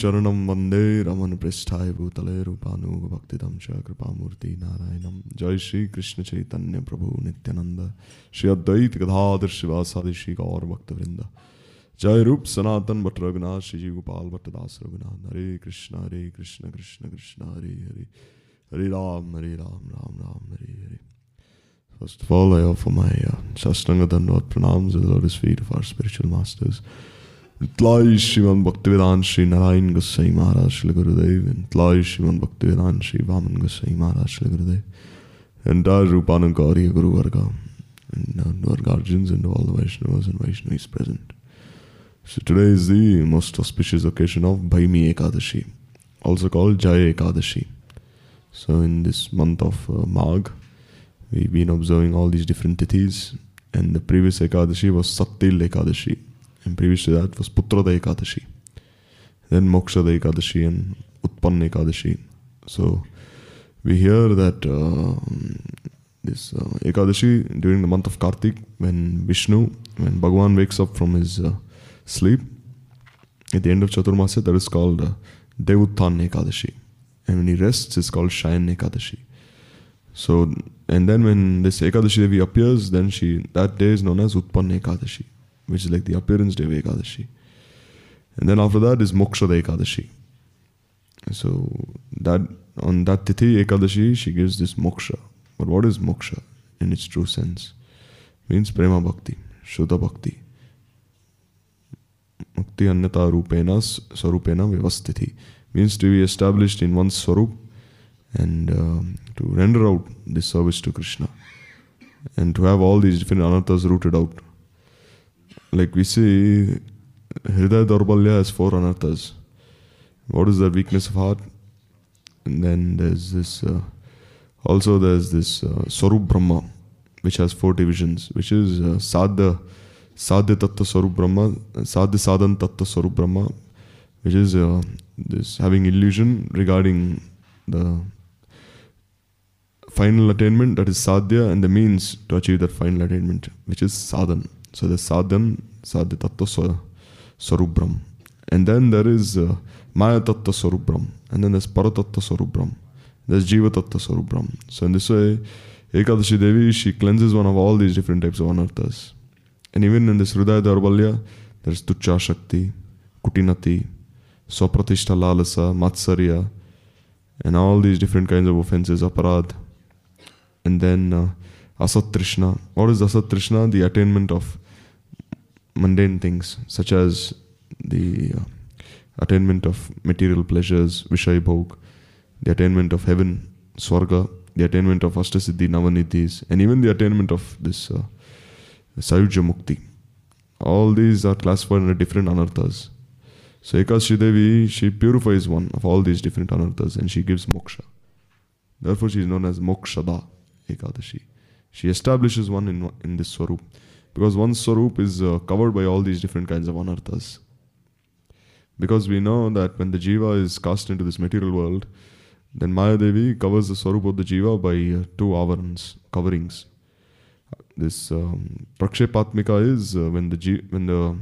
चरणं वंदे रमणपृष्ठाय भूतले रूपानुगभक्तिदं च कृपामूर्ति नारायणं। जय श्री कृष्ण चैतन्य प्रभु नित्यानंद श्री अद्वैत गदाधर शिवासादि श्री गौर भक्तवृंद जय रूप सनातन भट्ट रघुनाथ श्री जी गोपाल भट्टदास रघुनाथ। हरे कृष्ण हरे कृष्ण कृष्ण कृष्ण हरे हरे। हरे राम हरे Ram Ram Ram Hare Hare. First of all, I offer my uh, Shashtanga Dandavad pranams with lotus feet of. Tlai Shivan Bhaktivedant Sri Narayan Gosai Maharaj Shri Gurudev and Tlai Shivan Bhaktivedant Sri Vaman Gosai Maharaj Shri Gurudev. Entire Rupanand Gauriya Guru Varga and uh, our guardians and all the Vaishnavas and Vaishnavis present. So today is the most auspicious occasion of Bhaimi Ekadashi, also called Jaya Ekadashi. So in this month of uh, Magh, we've been observing all these different tithis and the previous Ekadashi was Sattil Ekadashi and previous to that was Putrada Ekadashi. Then Mokshada Ekadashi and Utpanna Ekadashi. So we hear that uh, this uh, Ekadashi during the month of Kartik, when Vishnu, when Bhagavan wakes up from his uh, sleep, at the end of Chaturmasya, that is called uh, Devuttan Ekadashi. And when he rests, it's called Shayan Ekadashi. So, and then when this Ekadashi Devi appears, then she, that day is known as Utpanna Ekadashi which is like the appearance day of Ekadashi. And then after that is Moksha Ekadashi. So that on that Tithi Ekadashi, she gives this moksha. But what is moksha in its true sense? means prema bhakti, shuddha bhakti. Mukti anyata rupena sarupena vivastiti. Means to be established in one's swarup and um, to render out this service to Krishna. And to have all these different anarthas rooted out like we see Hridaya Daurbalya has four anarthas. What is the weakness of heart? And then there's this, uh, also there's this uh, Swarup Bhram, which has four divisions, which is uh, Sadhya, Sadhya Tattva Swarup Bhram, Sadhya Sadhan Tattva Swarup Bhram, which is uh, this having illusion regarding the final attainment, that is Sadhya, and the means to achieve that final attainment, which is Sadhan. So the sadhan, sadhya tattva swarubram. And then there is uh, maya tattva swarubram. And then there's paratattva swarubram. There's jiva tattva swarubram. So in this way, Ekadashi Devi, she cleanses one of all these different types of anarthas. And even in this Hridaya Daurbalya, there's Tucha Shakti, Kutinati, Swapratishta Lalasa, Matsarya, and all these different kinds of offenses, Aparad. And then uh, Asat Trishna. What is Asat Trishna? The attainment of mundane things such as the uh, attainment of material pleasures, Vishay Bhog, the attainment of heaven, Swarga, the attainment of Ashtasiddhi, Navanidhis, and even the attainment of this uh, Sayuja Mukti. All these are classified under different anarthas. So Ekadashi Devi, she purifies one of all these different anarthas and she gives moksha. Therefore, she is known as Mokshada Ekadashi. She establishes one in, in this Swarup because one swarup is uh, covered by all these different kinds of anarthas. Because we know that when the jiva is cast into this material world, then Maya Devi covers the swarup of the jiva by uh, two avarans, coverings. This um, prakshepatmika is uh, when the ji- when the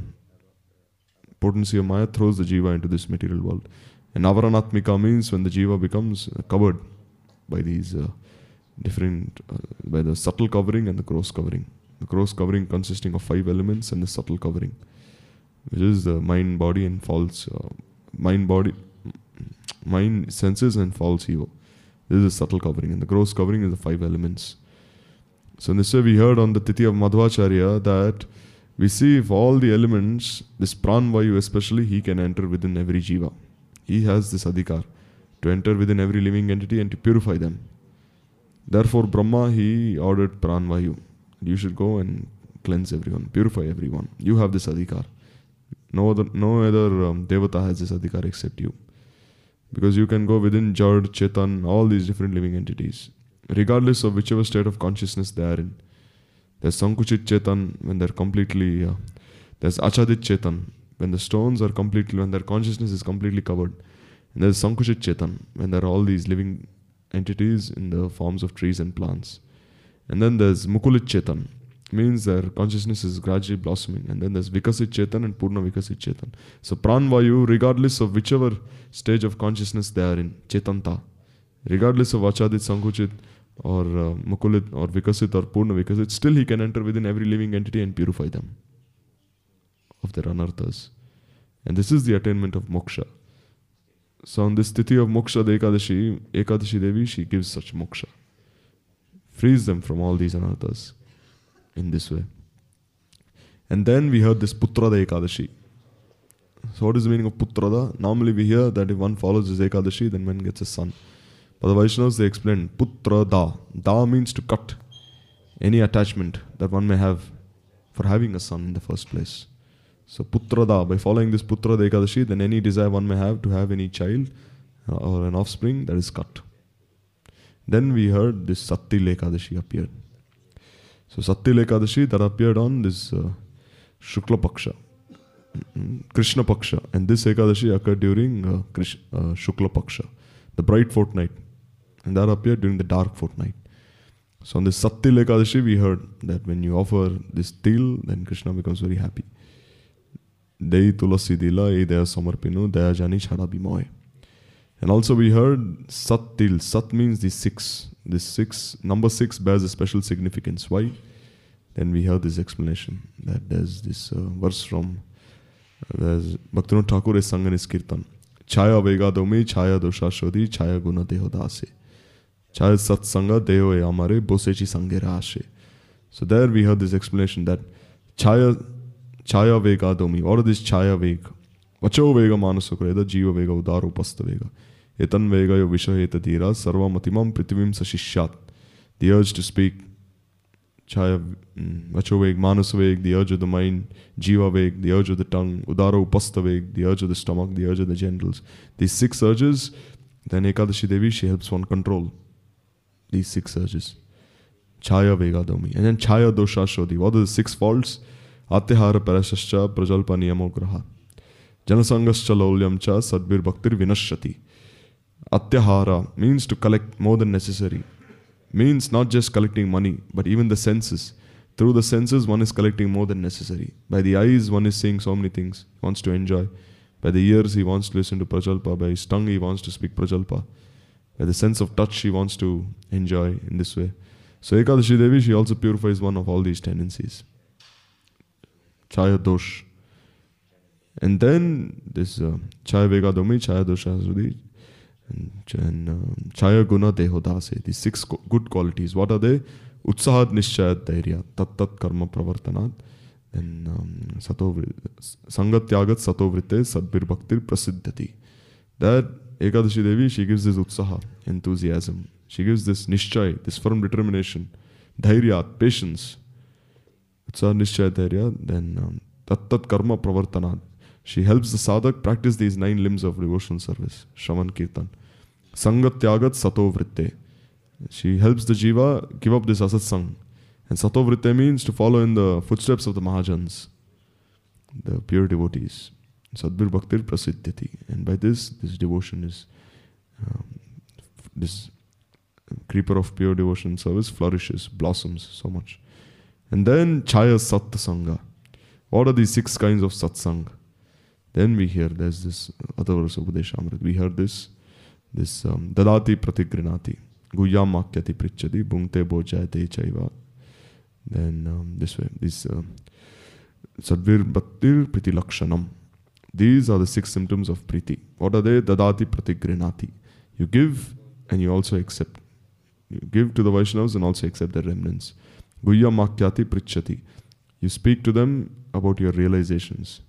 potency of Maya throws the jiva into this material world, and avaranatmika means when the jiva becomes covered by these uh, different uh, by the subtle covering and the gross covering. The gross covering consisting of five elements and the subtle covering, which is the mind, body, and false uh, mind, body, mind, senses, and false ego. This is the subtle covering, and the gross covering is the five elements. So in this way, we heard on the Tithi of Madhvacharya that we see if all the elements, this pranvayu especially, he can enter within every jiva. He has this adhikar to enter within every living entity and to purify them. Therefore, Brahma he ordered pranvayu you should go and cleanse everyone, purify everyone. You have this adhikar. No other, no other um, devata has this adhikar except you. Because you can go within Jad, Chetan, all these different living entities, regardless of whichever state of consciousness they are in. There's Sankuchit Chetan when they're completely, uh, there's Achadit Chetan when the stones are completely, when their consciousness is completely covered. And there's Sankuchit Chetan when there are all these living entities in the forms of trees and plants. And then there's Mukulit Chetan, means their consciousness is gradually blossoming. And then there's Vikasit Chetan and Purna Vikasit Chetan. So Pranvayu, regardless of whichever stage of consciousness they are in, Chetanta, regardless of Achadit, Sankuchit, or uh, Mukulit, or Vikasit, or Purna Vikasit, still he can enter within every living entity and purify them of their anarthas. And this is the attainment of moksha. So on this Tithi of moksha, the Ekadashi, Ekadashi Devi, she gives such moksha. Frees them from all these anarthas in this way. And then we heard this Putrada Ekadashi. So what is the meaning of Putrada? Normally we hear that if one follows this Ekadashi, then one gets a son. But the Vaishnavas they explain Putrada. Da means to cut any attachment that one may have for having a son in the first place. So Putrada, by following this Putrada Ekadashi, then any desire one may have to have any child uh, or an offspring, that is cut. Then we heard this Sattil Ekadashi appeared. So Sattil Ekadashi that appeared on this uh, Shukla Paksha, mm, Krishna Paksha, and this Ekadashi occurred during uh, Krish, uh, Shukla Paksha, the bright fortnight, and that appeared during the dark fortnight. So on this Sattil Ekadashi, we heard that when you offer this til, then Krishna becomes very happy. Dei tulasi dila e daya samarpinu daya jani chada bimoy. And also we heard Sat til. Sat means the six. This six, number six bears a special significance. Why? Then we heard this explanation that there's this uh, verse from uh, there's Bhaktivinoda Thakur is sung in his kirtan. Chaya vega domi, chaya dosha shodhi, chaya guna deho dase. Chaya satsanga deho e amare, bosechi sangera ashe. So there we heard this explanation that chaya chaya vega domi. What is this chaya vega? Vacho vega manasukreda, jiva vega udara upasta vega. Etan vishaheta dhira, sarva matimam prithivim sashishyat. The urge to speak, chaya, mm, vacho veg, manasa veg, the urge of the mind, jiva veg, the urge of the tongue, udara upasta veg, the urge of the stomach, the urge of the genitals. These six urges, then Ekadashi Devi, she helps one control these six urges. Chaya Vegadomi. And then Chaya Dosha Shodhi. What are the six faults? Atyahara Parashascha Prajalpa Niyamokraha. Janasangascha Laulyam cha Sadbir Bhaktir Vinashati. Atyahara means to collect more than necessary. Means not just collecting money, but even the senses. Through the senses, one is collecting more than necessary. By the eyes, one is seeing so many things, he wants to enjoy. By the ears, he wants to listen to Prajalpa. By his tongue, he wants to speak Prajalpa. By the sense of touch, he wants to enjoy in this way. So Ekadashi Devi, she also purifies one of all these tendencies. Chaya Dosh. And then this uh, Chaya Vegadomi, Chaya Dosha Sudhi, and, um, Chaya Guna Dehodase. These six good qualities. What are they? Utsahad Nishchayat Dhairya, Tat Tat Karma Pravartanat, then um, Sato Sangatyagat Sato Vritte Sadbir Bhaktir Prasiddhati. That Ekadashi Devi, she gives this utsaha, enthusiasm. She gives this nishchay, this firm determination, dhairya, patience. Utsaha nishchay dhairya, then um, tat tat karma pravartanat. She helps the sadhak practice these nine limbs of devotional service, Shravan Kirtan. Sangatyagat sato vritte. She helps the jiva give up this asatsang. And sato vritte means to follow in the footsteps of the Mahajans, the pure devotees. Sadbir Bhaktir Prasiddhati. And by this, this devotion is, um, this creeper of pure devotion service flourishes, blossoms so much. And then Chaya Satta Sangha. What are these six kinds of satsang? Then we hear there's this other verse of Upadeshamrit. We heard this, this um, Dadati Pratigrinati. Guyam Makyati Prichadi, Bhungte Bojayate Chaiva. Then um, this way, this uh, Sadvir Bhaktir Priti Lakshanam. These are the six symptoms of priti. What are they? Dadati pratigrinati. You give and you also accept. You give to the Vaishnavas and also accept their remnants. Guya makyati prichati. You speak to them about your realizations.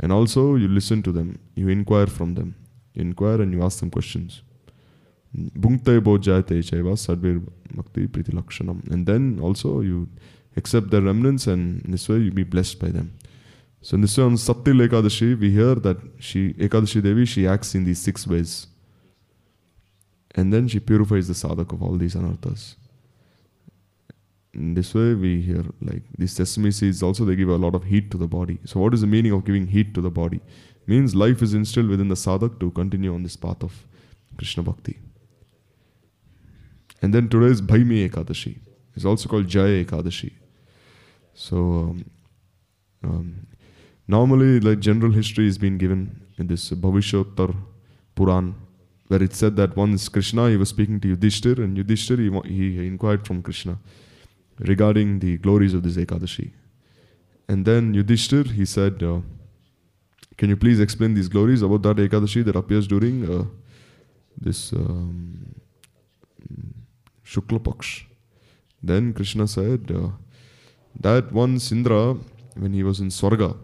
And also you listen to them. You inquire from them. You inquire and you ask them questions. And then also you accept their remnants and in this way you be blessed by them. So in this way on Sattil Ekadashi, we hear that she, Ekadashi Devi, she acts in these six ways. And then she purifies the sadhak of all these anarthas. In this way, we hear like these sesame seeds also they give a lot of heat to the body. So what is the meaning of giving heat to the body? Means life is instilled within the sadhak to continue on this path of Krishna Bhakti. And then today's Bhaimi Ekadashi. It's also called Jaya Ekadashi. So um, um, normally, like general history is being given in this Bhavishyottar Puran, where it said that once Krishna he was speaking to Yudhishthir, and Yudhishthir he, he inquired from Krishna regarding the glories of this Ekadashi. And then Yudhishthir he said, uh, "Can you please explain these glories about that Ekadashi that appears during uh, this um, Shukla Paksh?" Then Krishna said uh, that once Indra, when he was in Swarga,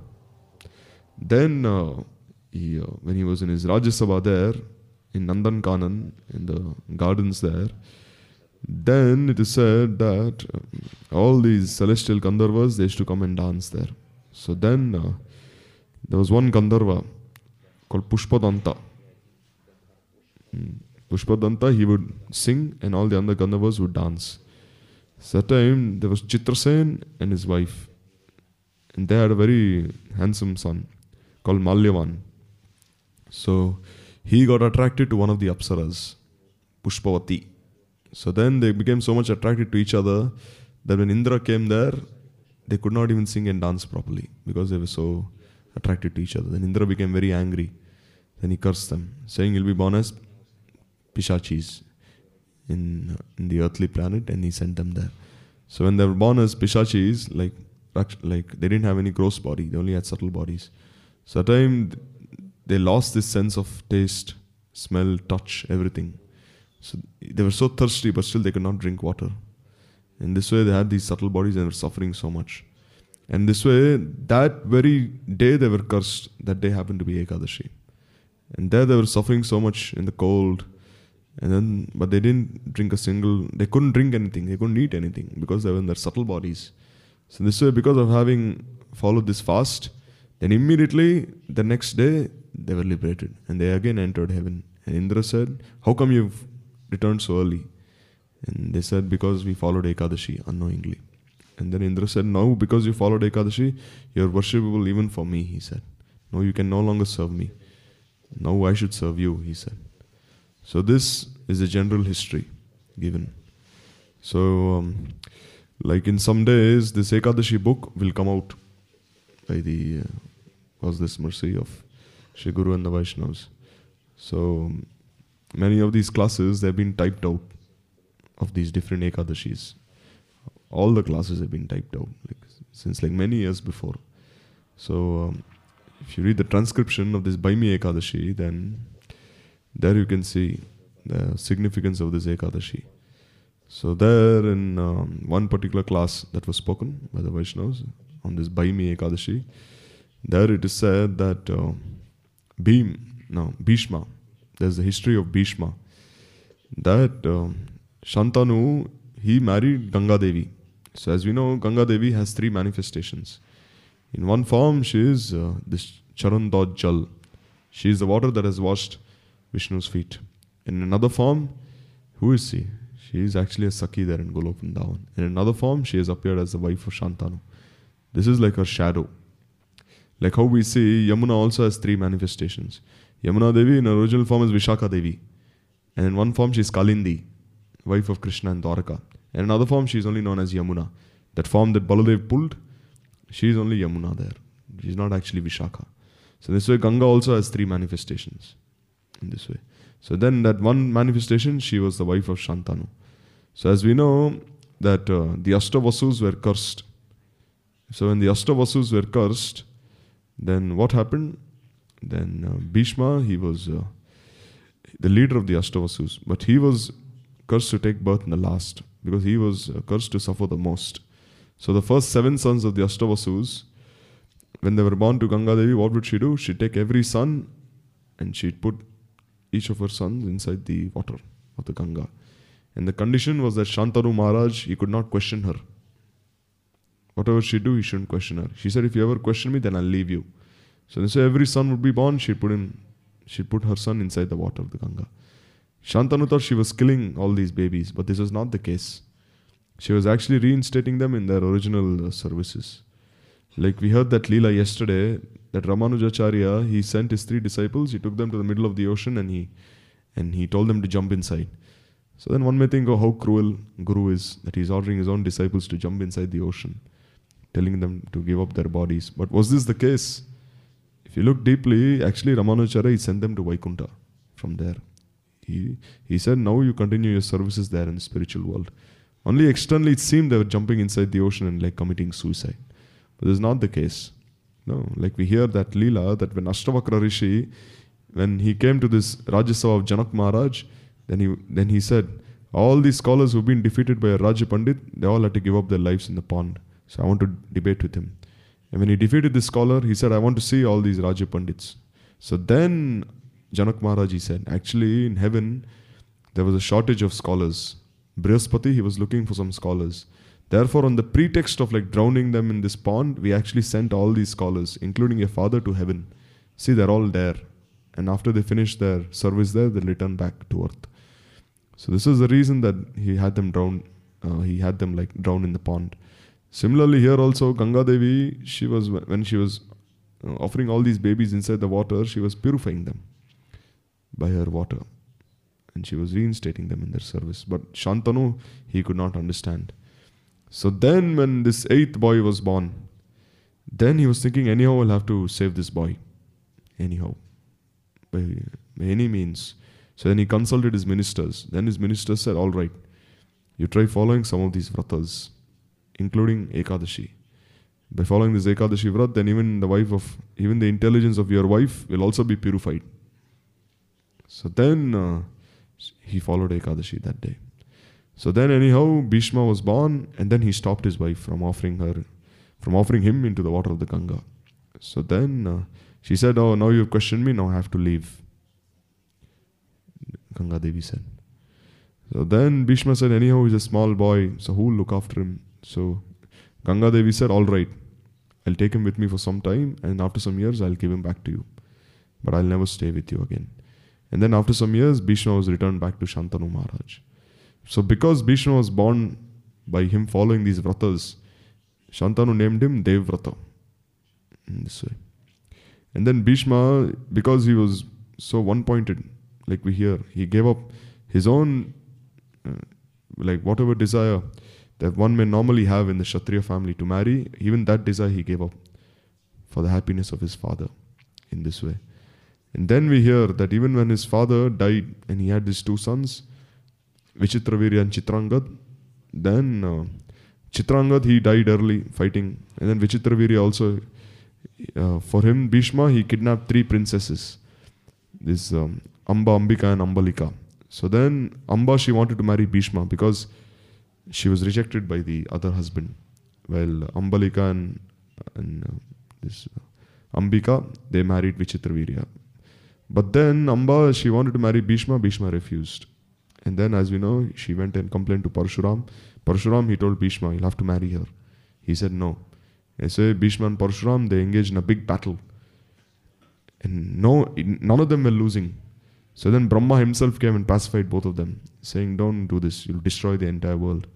then uh, he, uh, when he was in his Rajya Sabha there in Nandan Kanan, in the gardens there, then it is said that uh, all these celestial Gandharvas they used to come and dance there. So then uh, there was one Gandharva called Pushpadanta. Hmm. Pushpadanta he would sing and all the other Gandharvas would dance. So that time there was Chitrasen and his wife, and they had a very handsome son called Malyavan. So he got attracted to one of the Apsaras, Pushpavati. So then they became so much attracted to each other that when Indra came there, they could not even sing and dance properly because they were so attracted to each other. Then Indra became very angry. Then he cursed them, saying, You'll be born as Pishachis in, in the earthly planet, and he sent them there. So when they were born as Pishachis, like, like they didn't have any gross body, they only had subtle bodies. So at the time they lost this sense of taste, smell, touch, everything. So they were so thirsty, but still they could not drink water. In this way, they had these subtle bodies and were suffering so much. And this way, that very day they were cursed. That day happened to be Ekadashi. And there they were suffering so much in the cold. And then, but they didn't drink a single, they couldn't drink anything, they couldn't eat anything because they were in their subtle bodies. So this way, because of having followed this fast, then immediately the next day they were liberated and they again entered heaven. And Indra said, How come you've returned so early? And they said, Because we followed Ekadashi unknowingly. And then Indra said, No, because you followed Ekadashi, you're worshipable even for me, he said. No, you can no longer serve me. Now I should serve you, he said. So this is the general history given. So, um, like in some days, this Ekadashi book will come out by the uh, this mercy of Shri Guru and the Vaishnavas. So um, many of these classes they've been typed out of these different Ekadashis. All the classes have been typed out like, since like many years before. So um, if you read the transcription of this Bhaimi Ekadashi, then there you can see the significance of this Ekadashi. So there in um, one particular class that was spoken by the Vaishnavas on this Bhaimi Ekadashi, there it is said that uh, Bhim, no, Bhishma, there's the history of Bhishma, that um, Shantanu, he married Ganga Devi. So as we know, Ganga Devi has three manifestations. In one form, she is uh, this Charandod Jal. She is the water that has washed Vishnu's feet. In another form, who is she? She is actually a Sakhi there in Golok Vrindavan. In another form, she has appeared as the wife of Shantanu. This is like her shadow. Like how we see Yamuna also has three manifestations. Yamuna Devi in her original form is Vishaka Devi. And in one form she is Kalindi, wife of Krishna and Dwaraka. In another form she is only known as Yamuna. That form that Baladev pulled, she is only Yamuna there. She is not actually Vishaka. So this way Ganga also has three manifestations. In this way. So then that one manifestation, she was the wife of Shantanu. So as we know that uh, the Ashtavasus were cursed. So when the Ashtavasus were cursed, then what happened? Then uh, Bhishma, he was uh, the leader of the Ashtavasus, but he was cursed to take birth in the last because he was cursed to suffer the most. So the first seven sons of the Ashtavasus, when they were born to Ganga Devi, what would she do? She'd take every son and she'd put each of her sons inside the water of the Ganga. And the condition was that Shantanu Maharaj, he could not question her. Whatever she do, he shouldn't question her. She said, if you ever question me, then I'll leave you. So say every son would be born, she'd put in, she'd put her son inside the water of the Ganga. Shantanu thought she was killing all these babies, but this was not the case. She was actually reinstating them in their original uh, services. Like we heard that Leela yesterday, that Ramanujacharya, he sent his three disciples, he took them to the middle of the ocean and he and he told them to jump inside. So then one may think, oh, how cruel Guru is that he's ordering his own disciples to jump inside the ocean. telling them to give up their bodies. But was this the case? If you look deeply, actually Ramanujacharya he sent them to Vaikuntha from there. He, he said, now you continue your services there in the spiritual world. Only externally it seemed they were jumping inside the ocean and like committing suicide. But this is not the case. No, like we hear that Leela, that when Ashtavakra Rishi, when he came to this Rajyasabha of Janak Maharaj, then he, then he said, all these scholars who've been defeated by a Raja Pandit, they all had to give up their lives in the pond. So I want to debate with him. And when he defeated this scholar, he said, I want to see all these Raja Pandits. So then Janak Maharaj, said, actually in heaven, there was a shortage of scholars. Brihaspati, he was looking for some scholars. Therefore, on the pretext of like drowning them in this pond, we actually sent all these scholars, including your father, to heaven. See, they're all there. And after they finish their service there, they'll return back to earth. So this is the reason that he had them drown. Uh, he had them like drown in the pond. Similarly, here also Ganga Devi, she was when she was uh, offering all these babies inside the water, she was purifying them by her water, and she was reinstating them in their service. But Shantanu, he could not understand. So then, when this eighth boy was born, then he was thinking, anyhow, I'll have to save this boy, anyhow, by, by any means. So then he consulted his ministers. Then his ministers said, All right, you try following some of these vratas including Ekadashi. By following this Ekadashi Vrat, then even the wife of, even the intelligence of your wife will also be purified. So then uh, he followed Ekadashi that day. So then anyhow, Bhishma was born and then he stopped his wife from offering her, from offering him into the water of the Ganga. So then uh, she said, oh, now you've questioned me, now I have to leave. Ganga Devi said. So then Bhishma said, anyhow, he's a small boy, so who will look after him? So Ganga Devi said, All right, I'll take him with me for some time, and after some years, I'll give him back to you. But I'll never stay with you again. And then after some years, Bhishma was returned back to Shantanu Maharaj. So because Bhishma was born by him following these vratas, Shantanu named him Devrata. In this way. And then Bhishma, because he was so one pointed, like we hear, he gave up his own, uh, like whatever desire that one may normally have in the Kshatriya family to marry, even that desire he gave up for the happiness of his father in this way. And then we hear that even when his father died and he had his two sons, Vichitravirya and Chitrangad, then uh, Chitrangad he died early fighting, and then Vichitravirya also, uh, for him, Bhishma, he kidnapped three princesses this um, Amba, Ambika, and Ambalika. So then Amba she wanted to marry Bhishma because she was rejected by the other husband. While Ambalika and, and uh, this uh, Ambika, they married Vichitravirya. But then Amba, she wanted to marry Bhishma, Bhishma refused. And then, as we know, she went and complained to Parshuram. Parshuram, he told Bhishma, you'll have to marry her. He said no. I say Bhishma and Parshuram, they engaged in a big battle. And no, none of them were losing. So then Brahma himself came and pacified both of them, saying, Don't do this, you'll destroy the entire world.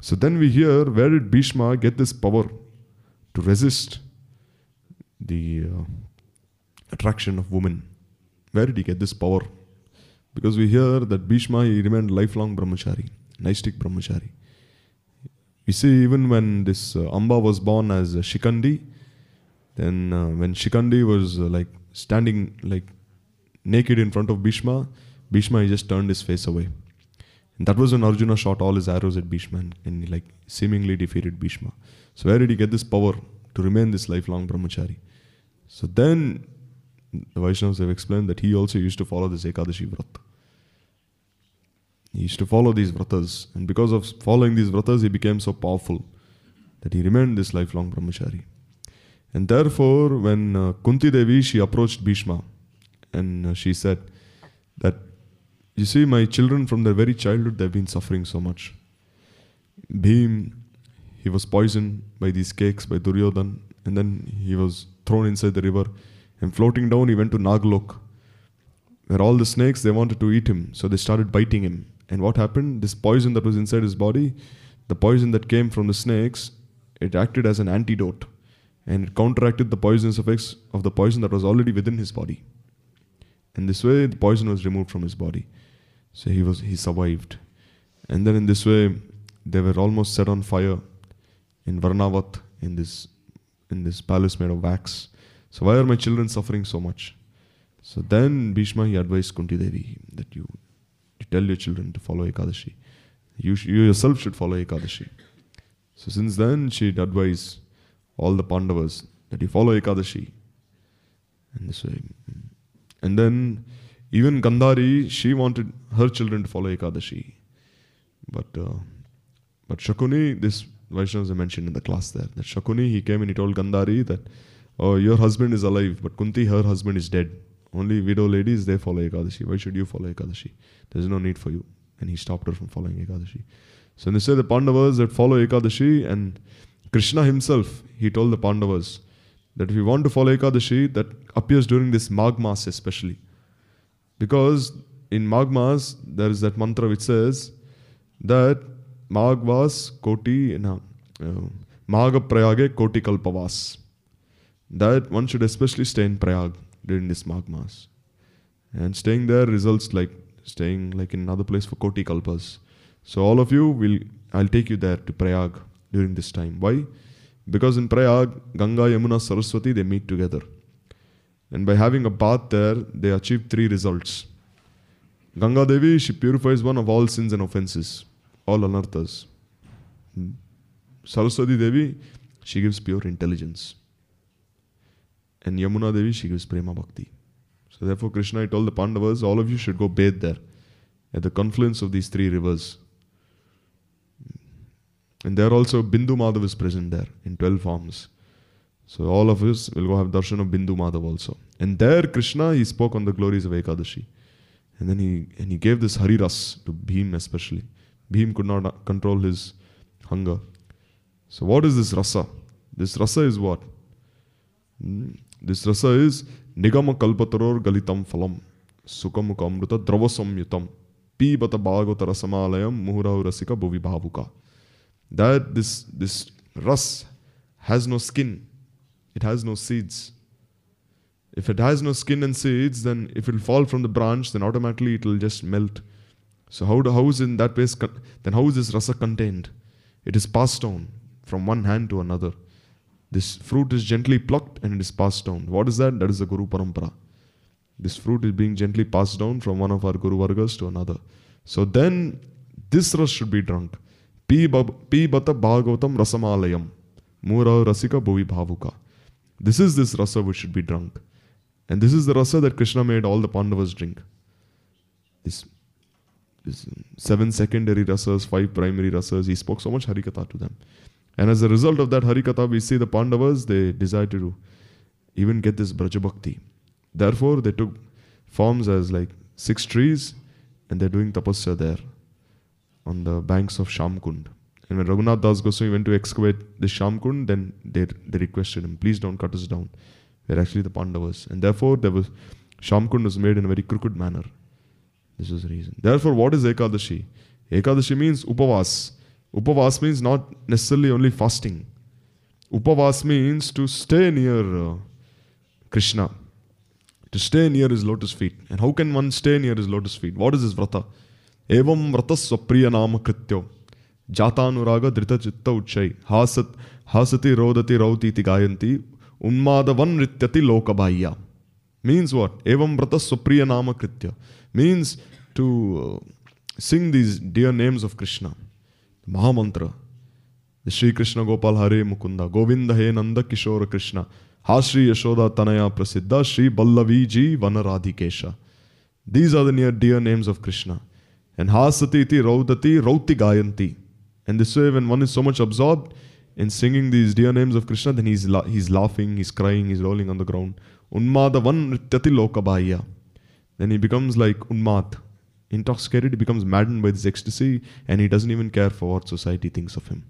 So then we hear where did Bhishma get this power to resist the uh, attraction of women? Where did he get this power? Because we hear that Bhishma he remained lifelong brahmachari, Naistik brahmachari. We see even when this uh, Amba was born as uh, Shikhandi, then uh, when Shikhandi was uh, like standing like naked in front of Bhishma, Bhishma he just turned his face away. And that was when Arjuna shot all his arrows at Bhishma and, and he like seemingly defeated Bhishma. So where did he get this power to remain this lifelong brahmachari? So then the Vaishnavas have explained that he also used to follow this Ekadashi Vrat. He used to follow these vratas, and because of following these vratas, he became so powerful that he remained this lifelong brahmachari. And therefore, when uh, Kunti Devi she approached Bhishma, and uh, she said that you see, my children from their very childhood, they've been suffering so much. Bhim, he was poisoned by these cakes by Duryodhan, and then he was thrown inside the river. And floating down, he went to Naglok, where all the snakes they wanted to eat him, so they started biting him. And what happened? This poison that was inside his body, the poison that came from the snakes, it acted as an antidote, and it counteracted the poisonous effects of the poison that was already within his body. In this way, the poison was removed from his body. So he was he survived. And then in this way, they were almost set on fire in Varnavat in this in this palace made of wax. So why are my children suffering so much? So then Bhishma he advised Kunti Devi that you, you tell your children to follow Ekadashi. You, sh- you yourself should follow Ekadashi. So since then she'd advise all the Pandavas that you follow Ekadashi. And this way. And then even Gandhari, she wanted her children to follow Ekadashi. But uh, but Shakuni, this Vaishnavas I mentioned in the class there, that Shakuni, he came and he told Gandhari that, oh, your husband is alive, but Kunti, her husband is dead. Only widow ladies, they follow Ekadashi. Why should you follow Ekadashi? There's no need for you. And he stopped her from following Ekadashi. So they say the Pandavas that follow Ekadashi and Krishna himself, he told the Pandavas that if you want to follow Ekadashi, that appears during this Magh Mas especially. Because in Magh Mas, there is that mantra which says that Magvas Koti, no, uh, Magha Prayage Koti Kalpavas. That one should especially stay in Prayag during this Magh Mas. And staying there results like staying like in another place for Koti Kalpas. So all of you will, I'll take you there to Prayag during this time. Why? Because in Prayag, Ganga, Yamuna, Saraswati, they meet together. And by having a bath there, they achieve three results. Ganga Devi, she purifies one of all sins and offenses, all anarthas. Hmm. Saraswati Devi, she gives pure intelligence. And Yamuna Devi, she gives prema bhakti. So therefore, Krishna he told the Pandavas, all of you should go bathe there, at the confluence of these three rivers. And there also Bindu Madhav is present there in 12 forms. So all of us will go have darshan of Bindu Madhav also. And there Krishna, he spoke on the glories of Ekadashi. And then he, and he gave this Hariras to Bhim especially. Bhim could not control his hunger. So what is this rasa? This rasa is what? Hmm, This rasa is Nigama Kalpataror Galitam Phalam Sukamukamruta Dravasamyutam Pibata Bhagavata Rasamalayam Muhurahu Rasika Bhuvi Bhavuka. That this this ras has no skin, it has no seeds. If it has no skin and seeds, then if it will fall from the branch, then automatically it will just melt. So how, do, how is in that place, then how is this rasa contained? It is passed on from one hand to another. This fruit is gently plucked and it is passed down. What is that? That is the Guru Parampara. This fruit is being gently passed down from one of our Guru Vargas to another. So then this ras should be drunk. Pibata Bhagavatam Rasamalayam. Mura Rasika Bhuvi Bhavuka. This is this rasa which should be drunk. And this is the rasa that Krishna made all the Pandavas drink. This, this seven secondary rasas, five primary rasas, he spoke so much Harikatha to them. And as a result of that Harikatha, we see the Pandavas, they decided to even get this Braja Bhakti. Therefore, they took forms as like six trees and they're doing tapasya there on the banks of Shamkund. And when Raghunath Das Goswami went to excavate the Shamkund, then they, they requested him, please don't cut us down. We're actually the Pandavas. And therefore, there was Shamkund was made in a very crooked manner. This is the reason. Therefore, what is Ekadashi? Ekadashi means upavas. Upavas means not necessarily only fasting. Upavas means to stay near uh, Krishna, to stay near his lotus feet. And how can one stay near his lotus feet? What is this vrata? Evam vrata swapriya nama krityo. Jatanuraga drita chitta uchai. Hasat, hasati rodati rauti iti gayanti. Unmadavan rityati lokabhaya. Means what? Evam vrata swapriya nama kritya. Means to uh, sing these dear names of Krishna. महामंत्र श्रीकृष्ण गोपाल हरे मुकुंद गोविंद हे नंद किशोर कृष्ण हा श्री यशोदा तनया प्रसिद्ध श्री बल्लवी जी one Radhikesh these are the near dear names of Krishna and हा सती रौदति रौति गायंती and this way one is so much absorb in singing these dear names of Krishna then he's laughing he's crying is rolling on the ground उन्माद वन नृत्यति लोकबाह्य then he becomes like उन्माद intoxicated, he becomes maddened by this ecstasy, and he doesn't even care for what society thinks of him.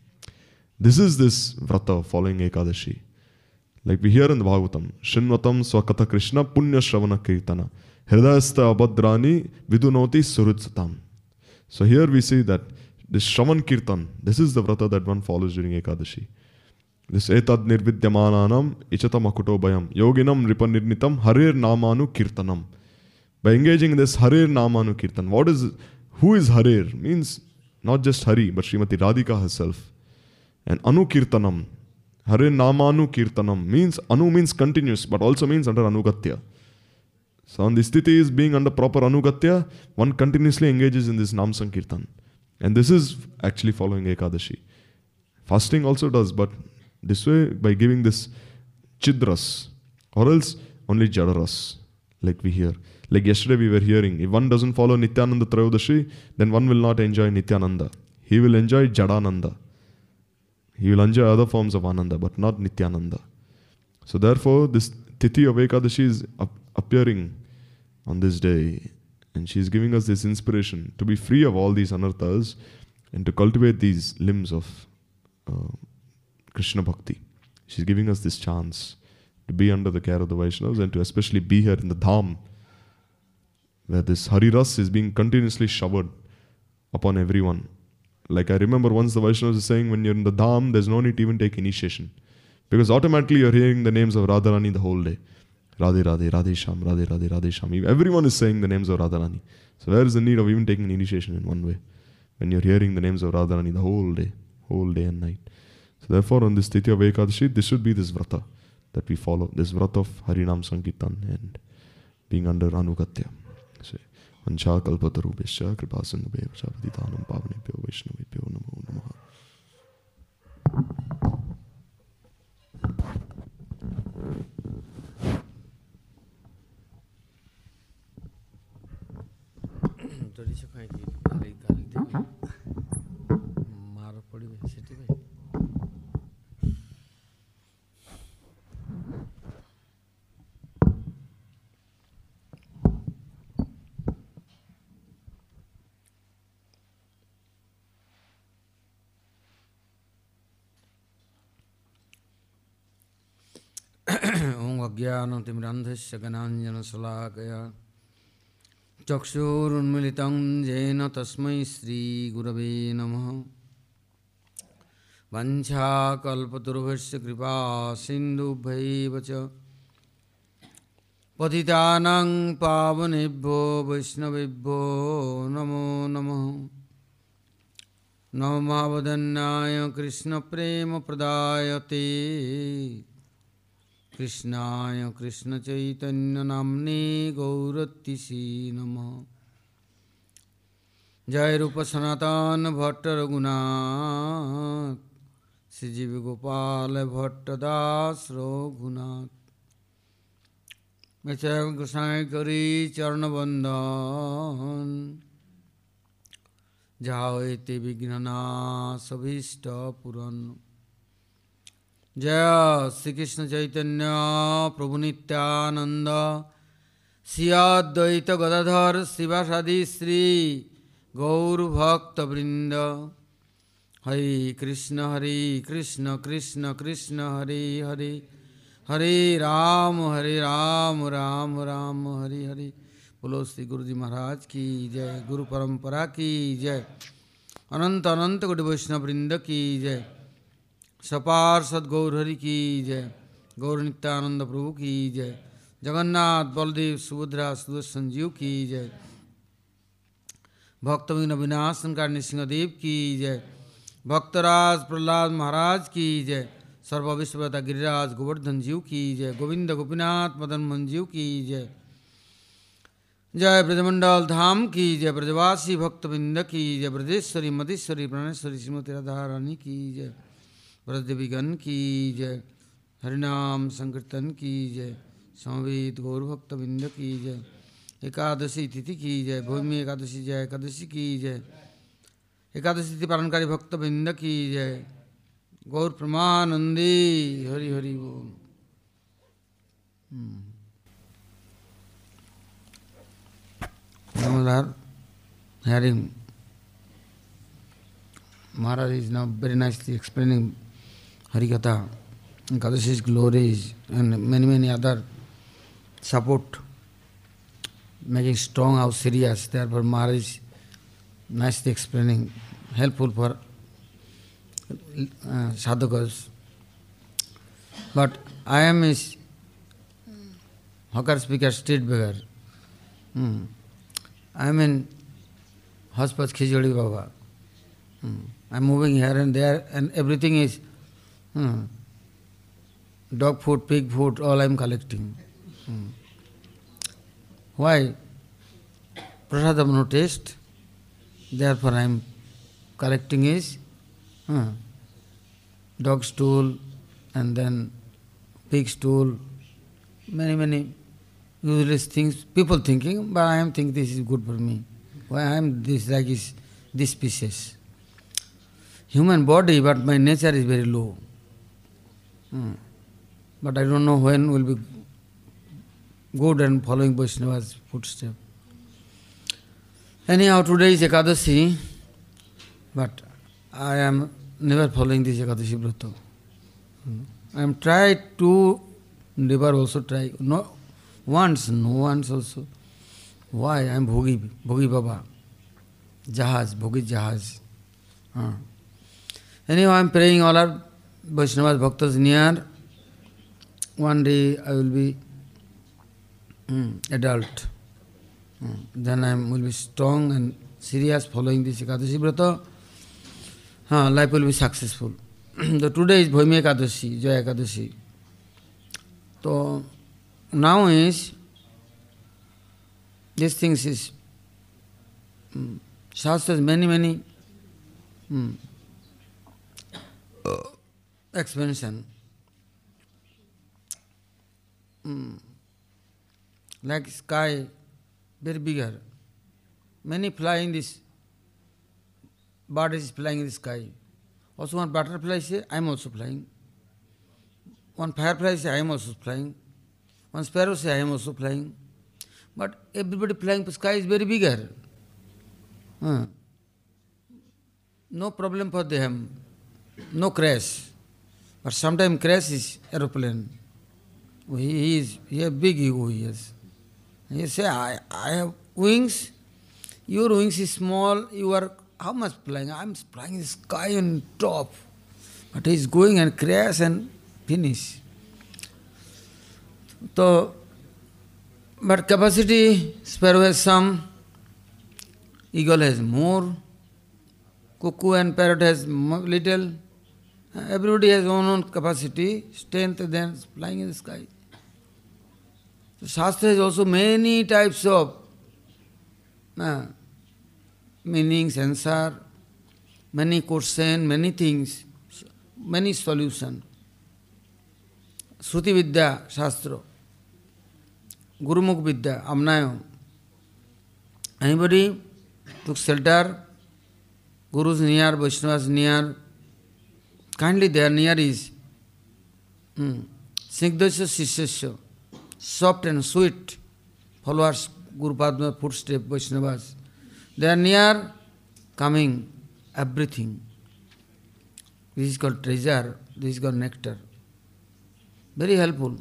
This is this vrata following Ekadashi. Like we hear in the Bhagavatam, Shinvatam Swakata Krishna Punya Shravana Kirtana Hridayasta Abhadrani Vidunoti Surutsatam. So here we see that this Shravan Kirtan, this is the vrata that one follows during Ekadashi. This etad nirvidyamananam ichatam akuto bayam yoginam ripanirnitam harir namanu kirtanam. By engaging in this harir namanu kirtan, what is who is harir? Means not just Hari, but Srimati Radhika herself. And Anukirtanam. Hare Namanu Kirtanam means Anu means continuous, but also means under Anugatya. So on the sthiti is being under proper Anugatya, one continuously engages in this Nam Sankirtan. And this is actually following Ekadashi. Fasting also does, but this way by giving this Chidras, or else only Jadaras, like we hear. Like yesterday we were hearing, if one doesn't follow Nityananda Trayodashi, then one will not enjoy Nityananda. He will enjoy Jadananda. He will enjoy other forms of Ananda, but not Nityananda. So therefore, this Tithi of Ekadashi is ap- appearing on this day. And she is giving us this inspiration to be free of all these anarthas and to cultivate these limbs of uh, Krishna Bhakti. She's giving us this chance to be under the care of the Vaishnavas and to especially be here in the Dham, where this Hariras is being continuously showered upon everyone. Like I remember once the Vaishnavas saying, when you're in the Dham, there's no need to even take initiation. Because automatically you're hearing the names of Radharani the whole day. Radhe Radhe, Radhe Sham, Radhe Radhe, Radhe Sham. Everyone is saying the names of Radharani. So where is the need of even taking initiation in one way? When you're hearing the names of Radharani the whole day, whole day and night. So therefore on this Titya Ekadashi, this should be this vrata that we follow. This vrata of Harinam Sankirtan and being under Anugatya. से। वंशा कल्पतरूपेश कृपा सिंधुभ्य प्रजापतितानं पावनेभ्यो वैष्णवेभ्यो नमो नमः। जल्दी से खाएँगे अज्ञानतिमिरान्धस्य गणाञ्जनशलाकया। चक्षुरुन्मिलितं येन तस्मै श्रीगुरवे नमः। वञ्छाकल्पतरुभस्य कृपा सिन्धुभ्यैव च। पतितानां पावनेभ्यो वैष्णवेभ्यो नमो नमः। नमावदन्नाय कृष्णप्रेमप्रदायते। कृष्णाय कृष्णचैतन्यनाम्ने गौरतिषि नमः। जय रूप सनातन भट्ट रघुनाथ श्रीजीव गोपाल भट्टदास रघुनाथ। मैं गोसाई करी चरण बंदन जाओ ते विघ्नना सभीष्ट पुरन। जय श्री कृष्ण चैतन्य प्रभु नित्यानंद श्री अद्वैत गदाधर शिवासादि श्री गौर भक्त वृंद हरे कृष्ण हरे कृष्ण कृष्ण कृष्ण, हरे हरे। हरे राम हरे राम राम राम, हरे हरे। बोलो श्री गुरु जी महाराज की जय, गुरु परंपरा की जय। अनंत अनंत गुरु वैष्णव वृंद की जय। सपार हरि की जय गौर नित्यानंद प्रभु की जय जगन्नाथ बलदेव सुभद्रा सुदर्शन जीव की जय भक्तविन विनाशन का सिंहदेव की जय भक्तराज प्रहलाद महाराज की जय सर्व विश्वता गिरिराज गोवर्धन जीव की जय गोविंद गोपीनाथ मदन मोहन जीव की जय जय ब्रजमंडल धाम की जय ब्रजवासी भक्तविंद की जय ब्रजेश्वरी मधेश्वरी प्राणेश्वरी श्रीमती राधा रानी की जय ब्रजदेवीगण की जय। हरिनाम संकीर्तन की जय। संवेद गौर भक्तविंद की जय। एकादशी तिथि की जय। भूमि एकादशी जय। एकादशी की जय। एकादशी तिथि पालनकारी भक्तविंद की जय। गौर प्रमानंदी। हरि हरि बोल। Damodar hearing Maharaj is now very nicely explaining Harikatha, Kadashi's glories and many many other support, making strong how serious. Therefore Maharaj is nicely explaining, helpful for uh, sadhakas. But I am is hawker speaker, street beggar. Hmm. I am in Hospice Khijodi Baba. Hmm. I am moving here and there and everything is hmm, dog food, pig food, all I'm collecting. Hmm. Why? Prasadam no taste, therefore I'm collecting is huh, dog stool and then pig stool, many, many useless things. People thinking, but I am thinking this is good for me. Why I am this like is this species. Human body, but my nature is very low. Hmm. But I don't know when will be good and following Vaishnava's footstep. Anyhow, today is Ekadashi, but I am never following this Ekadashi Vrata. Hmm. I am tried to never also try. No, once, no once also. Why? I am Bhogi, Bhogi Baba. Jahaz, Bhogi Jahaz. Uh. Anyhow, I am praying all our Vaishnavas, Bhaktas near. One day I will be mm, adult. Mm. Then I will be strong and serious following this Ekadashi Vrata. Uh, life will be successful. so today is Bhaimi Ekadashi, Jaya Ekadashi. So now is these things is um, Shastras many many um, expansion. Um, like sky, very bigger. Many fly in this, bird is flying in the sky. Also one butterfly say, I am also flying. One firefly say, I am also flying. One sparrow say, I am also flying. But everybody flying sky is very bigger. Huh. No problem for them, no crash. But sometimes crash is aeroplane. He is he has big ego he has. He say, I, I have wings, your wings is small, you are how much flying? I am flying in the sky on top. But he is going and crash and finish. So, but capacity, sparrow has some, eagle has more, cuckoo and parrot has little. Everybody has own own capacity, strength, then flying in the sky. So Shastra has also many types of uh, meanings, answer, many question, many things, many solution. Shruti Vidya, Shastra, Gurumukh Vidya, Amnaya. Anybody took shelter, Guru's near, Vaishnava's near, kindly their near is hmm, Snigdasya Sishyasya, soft and sweet followers, Guru Padma footstep, Vaishnavas. They are near coming everything. This is called treasure, this is called nectar. Very helpful.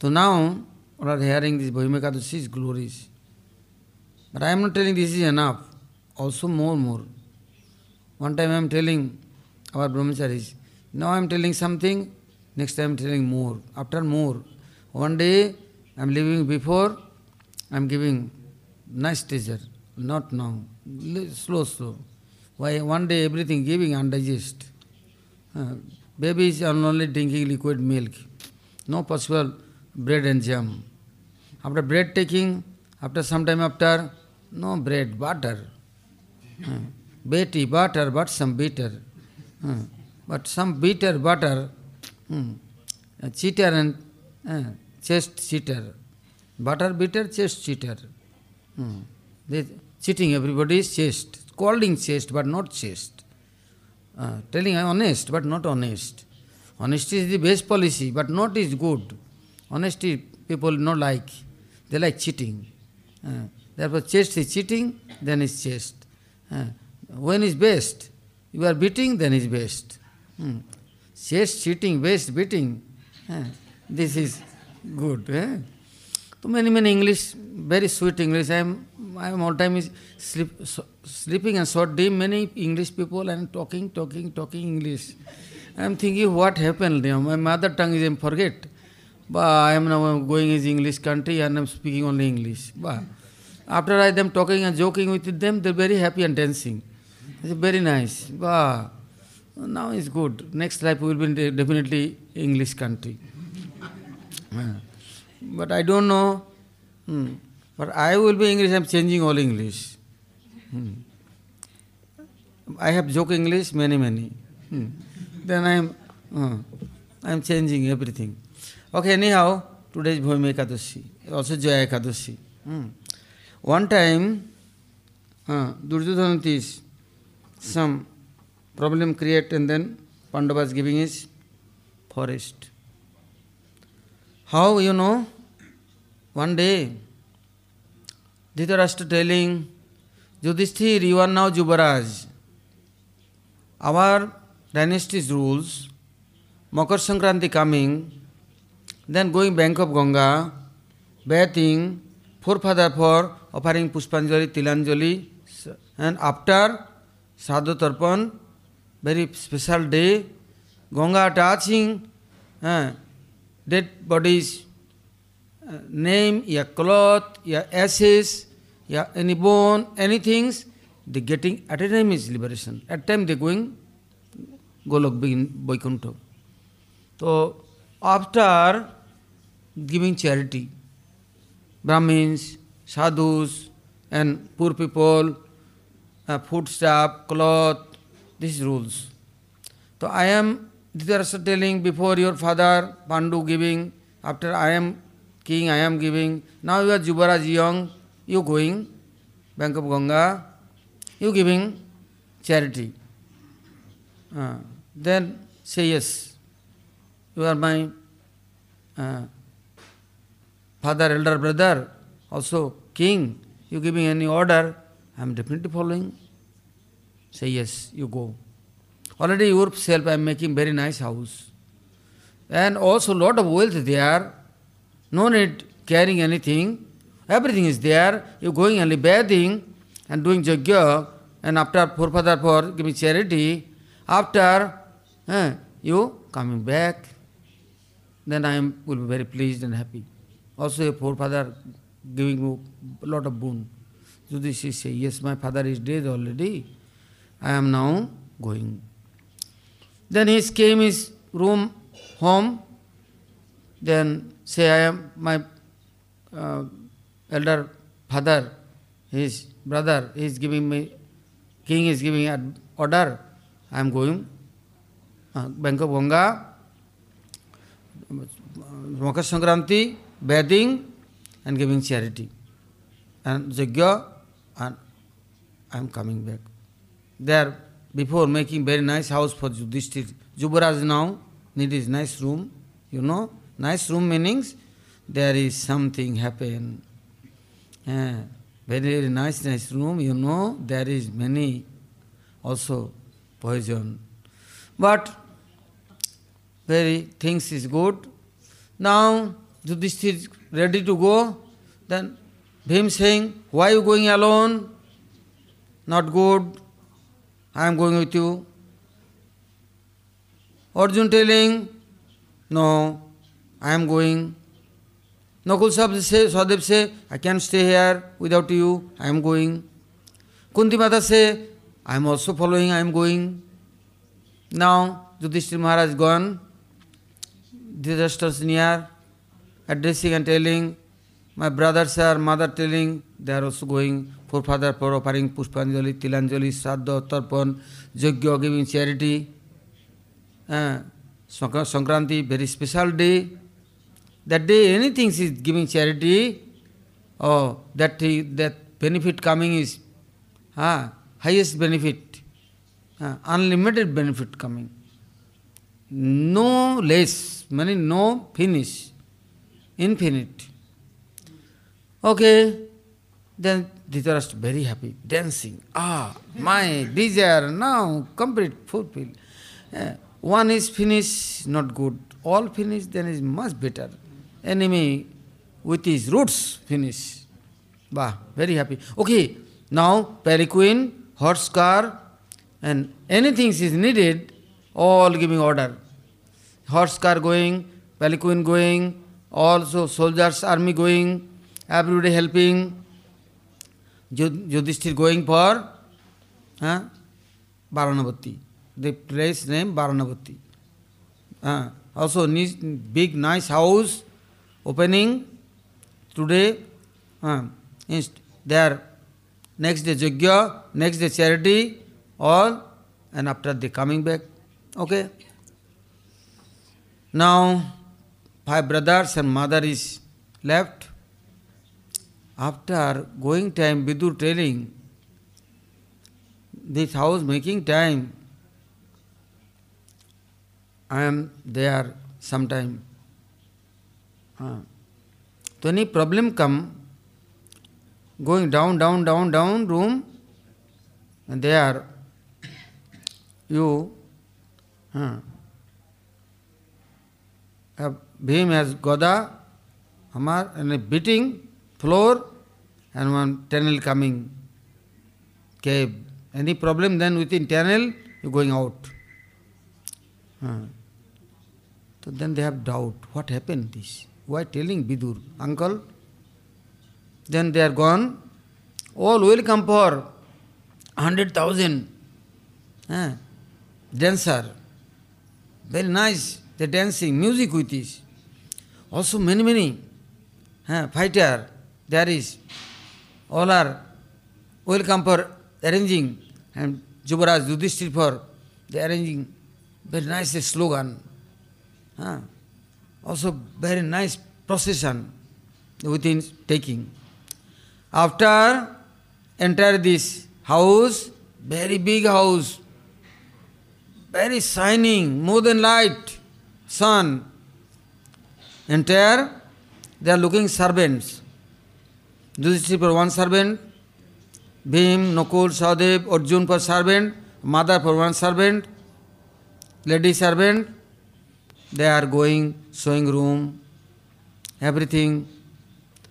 So now, we are hearing this Bhimekadashi's glories. But I am not telling this is enough. Also more, more. One time I am telling our brahmacharis, now I am telling something, next time I am telling more. After more. One day I am living before, I am giving nice treasure. Not now. Slow, slow. Why one day everything giving undigest. Uh, babies are only drinking liquid milk. No possible bread and jam. After bread taking, after some time after, no bread, butter. Uh, Betty, butter, but some bitter. Uh, but some bitter butter, hmm, cheater and uh, chest cheater. Butter bitter, chest cheater. Hmm. They, cheating everybody's chest, scolding chest but not chest. Uh, telling honest but not honest. Honesty is the best policy but not is good. Honesty people not like. They like cheating. Uh, therefore chest is cheating, then is chest. Uh, when is best? You are beating, then is best. Hmm. Chest cheating, best beating. Uh, this is good. Eh? So many, many English, very sweet English. I am, I am all time is sleep, so, sleeping and short day. Many English people and talking, talking, talking English. I am thinking what happened. Know, my mother tongue is I forget. But I am now going in English country and I am speaking only English. But after I them talking and joking with them, they are very happy and dancing. It's very nice. But now it's good. Next life will be definitely English country. But I don't know. Hmm. But I will be English, I'm changing all English. Hmm. I have joke English, many, many. Hmm. Then I'm, uh, I'm changing everything. Okay, anyhow, today is Bhumi Ekadashi, also Jaya Ekadashi. Hmm. One time, uh, is some problem create and then Pandavas giving his forest. How you know? One day, Dhritarashtra telling, Yudhishthir, you are now Jubaraj. Our dynasty's rules, Makar Sankranti coming, then going bank of Ganga, bathing, forefather for offering Puspanjali, Tilanjali, and after Very special day, Ganga touching uh, dead bodies, uh, name, your cloth, your ashes, your any bone, anything, they getting at a time is liberation. At time they going Golok Vaikuntha. So after giving charity, Brahmins, sadhus, and poor people, uh, food stuff cloth this rules तो I am this telling before your father Pandu giving after I am king I am giving now you are Yuvraj young you going bank of Ganga you giving charity then say yes you are my father elder brother also king you giving any order I am definitely following. Say yes, you go. Already yourself I am making very nice house. And also lot of wealth there. No need carrying anything. Everything is there. You going only bathing and doing yajna and after forefather for giving charity, after eh, you coming back, then I am will be very pleased and happy. Also a forefather giving you a lot of boon. So this is say, yes, my father is dead already. I am now going. Then he came his room, home. Then say, I am my uh, elder father, his brother, he is giving me, king is giving an order. I am going. Uh, Bank of Ganga, Makar Sankranti, bathing and giving charity. And Yajna, and I am coming back. There, before making very nice house for Yudhishthir. Jubaraj now need his nice room. You know, nice room meanings there is something happen. Eh, very, very nice, nice room. You know, there is many also poison. But very things is good. Now Yudhishthir is ready to go. Then Bhim saying, Why you going alone? Not good. I am going with you. Arjun telling, No, I am going. Nakul say, Sadev say, I can't stay here without you, I am going. Kunti Mata say, I am also following, I am going. Now, Yudhishthir Maharaj gone. Dhritarashtra's near, addressing and telling, my brothers are mother telling, they are also going for father for offering Pushpanjali, Tilanjali, Sadha, Tarpan, Yajna, giving charity. Uh, Sankranti, very special day. That day anything is giving charity, oh, that, that benefit coming is ah, highest benefit, ah, unlimited benefit coming. No less, money no finish, infinite. Okay, then Dhritarashtra very happy, dancing. Ah, my desire now complete, fulfilled. Uh, one is finished, not good. All finished, then is much better. Enemy with his roots finish. Bah, very happy. Okay, now palanquin, horse car, and anything is needed, all giving order. Horse car going, palanquin going, also soldiers, army going, everybody helping. Yudhishthir going for huh? Varanavati. the place name Varanavati. Uh, also ni- big nice house opening today. Uh, there next day Jagya, next day charity, all and after they coming back. Okay. Now five brothers and mother is left. After going time, Vidur telling, this house making time, I am there sometime. Uh, so any problem come, going down, down, down, down room, and there you uh, have Bhim has Goda, Floor, and one tunnel coming, cave. Any problem then within tunnel, you going out. Uh. So then they have doubt. What happened this? Why telling Bidur? Uncle? Then they are gone. All welcome for hundred thousand uh, dancer. Very nice. They dancing, music with this. Also many, many uh, fighter there is. All are welcome for arranging and Jubaraj Yudhishthir for the arranging very nice slogan. Uh, also very nice procession within taking. After enter this house, very big house, very shining, more than light, sun. Enter, they are looking servants. Yudhishthir for one servant, Bhim, Nakul, Sadev, Arjun for servant, mother for one servant, lady servant. They are going, showing room, everything.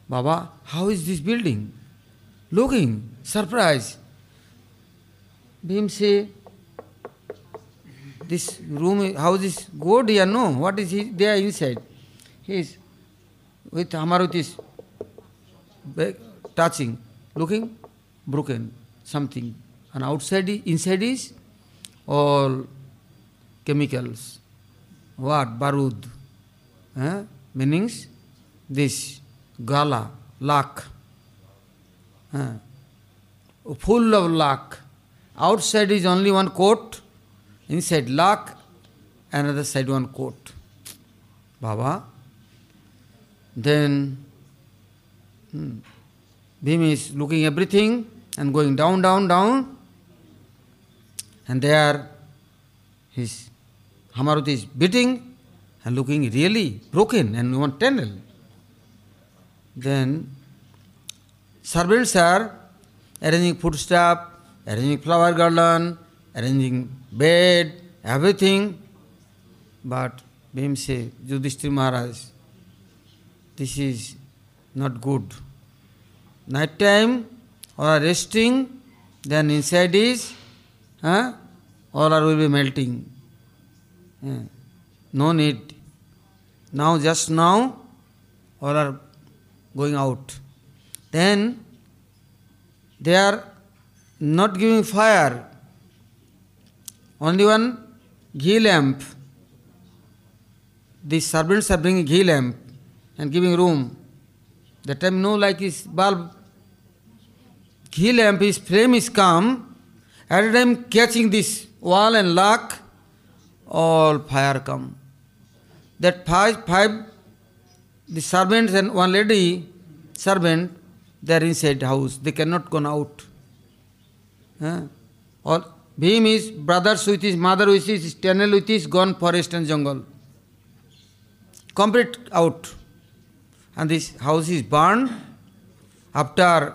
Baba, how is this building? Looking, surprise. Bhim say, this room, house is good here, no? What is he there inside? He is with back, touching, looking, broken, something. And outside, inside is all chemicals. What? Barud. Eh? Meanings this gala, luck. Eh? Full of luck. Outside is only one coat, inside luck, another side one coat. Baba. Then hmm, Bhim is looking everything and going down, down, down. And there his Hamaruti is beating and looking really broken and one tunnel. Then servants are arranging foodstuff, arranging flower garland, arranging bed, everything. But Bhim say, Yudhishthir Maharaj, this is not good. Night time, or resting, then inside is, huh, are will be melting. Eh, No need. Now, just now, or are going out. Then they are not giving fire. Only one ghee lamp. The servants are bringing ghee lamp and giving room. That time no like is bulb. Ghee lamp, his flame is come. At a time catching this wall and lock, all fire come. That five, five, the servants and one lady servant, they are inside house. They cannot go out. Huh? All Bhim is brothers with his mother with his tunnel with his gone forest and jungle. Complete out. And this house is burned. After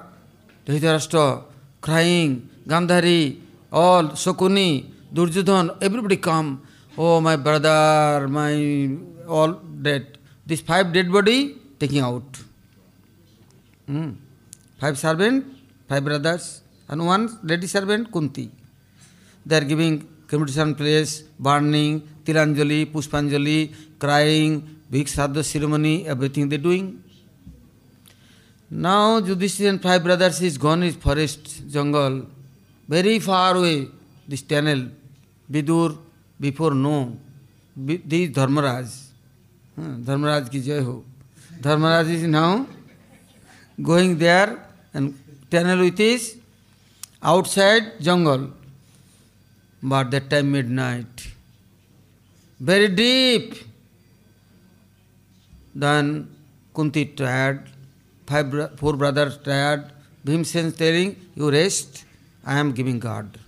Dhritarashtra crying, Gandhari, all Shokuni, Durjodhan, everybody come. Oh, my brother, my all dead. This five dead body taking out. Hmm. Five servant, five brothers, and one lady servant, Kunti. They are giving cremation place, burning, tilanjali, pushpanjali, crying, big Sadhya ceremony, everything they doing. Now Yudhishthir and five brothers is gone in forest, jungle, very far away, this tunnel, Vidur before no, this Dharmaraj, Dharmaraj ki jai ho. Dharmaraj is now going there and tunnel with his outside jungle. But that time midnight, very deep. Then Kunti tired, five four brothers tired. Bhimsen telling, you rest, I am giving guard.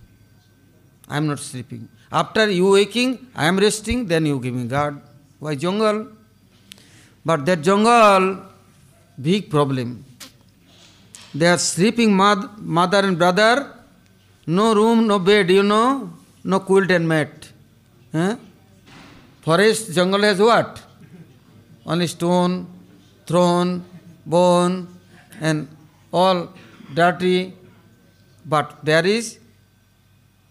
I am not sleeping. After you waking, I am resting, then you giving guard. Why jungle? But that jungle, big problem. They are sleeping moth- mother and brother, no room, no bed, you know, no quilt and mat. Huh? Forest jungle has what? Only stone, throne, bone, and all dirty. But there is,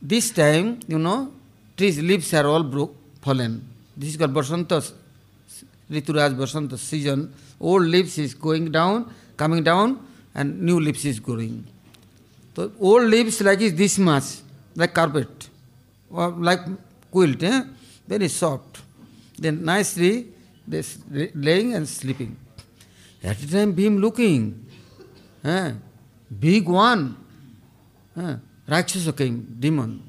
this time, you know, trees, leaves are all broke, fallen. This is called Basanta, Rituraj Basanta season. Old leaves is going down, coming down, and new leaves is growing. So old leaves like is this much, like carpet, or like quilt, eh? very soft. Then nicely they laying and sleeping. At the time Bhim looking, eh? big one, eh? Rakshasa demon.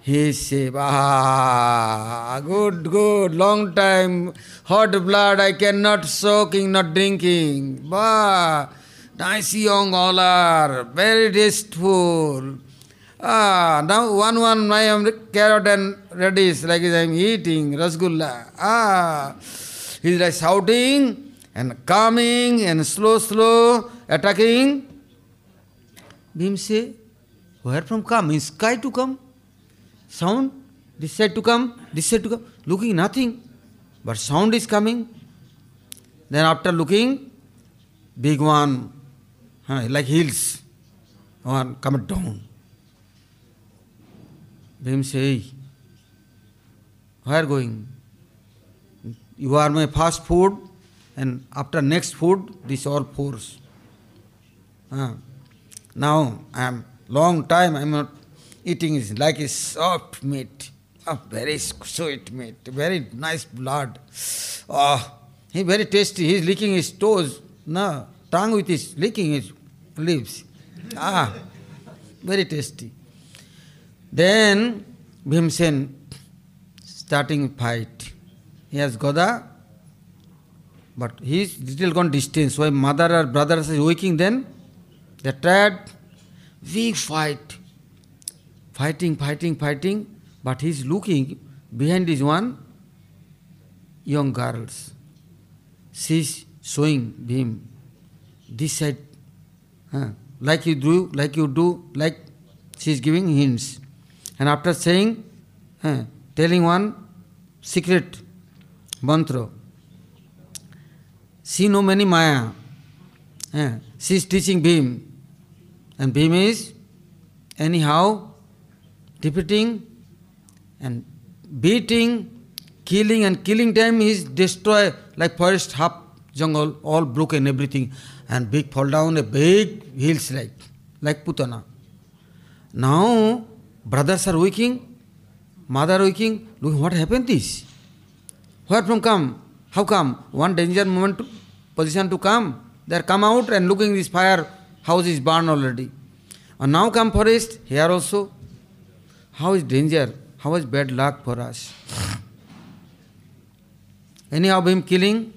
He said, ah, good, good, long time, hot blood, I cannot soaking, not drinking. Bah, nice young all are, very tasteful. Ah, now one one I am carrot and radish like I am eating rasgulla. Ah, he's like shouting and coming and slow, slow attacking. Bhim say, where from come? In sky to come? Sound? This side to come, this side to come. Looking nothing. But sound is coming. Then after looking, big one, huh, like hills, one come down. Bhim say, "Hey, where going? You are my first food, and after next food, this all force. Ah. Now I am long time I am not eating is like a soft meat, a very sweet meat, very nice blood. Ah, he very tasty. He is licking his toes, no tongue with his licking his lips. Ah, very tasty. Then Bhimsen starting fight. He has Goda, but he is little gone distance. Why mother or brothers is waking then? They tried big fight. Fighting, fighting, fighting, but he is looking behind is one young girls. She is showing him this side, huh, like you do, like you do, like she is giving hints. And after saying, huh, telling one secret mantra, she know many Maya. huh, she is teaching Bhim. And Bhim is anyhow defeating and beating, killing, and killing time is destroy like forest half jungle, all broken, everything, and big fall down a big hills like like Putana. Now brothers are waking, mother waking, look what happened this? Where from come? How come? One danger moment to, position to come. They are come out and looking this fire house is burned already. And now come forest, here also. How is danger? How is bad luck for us? Any of him killing,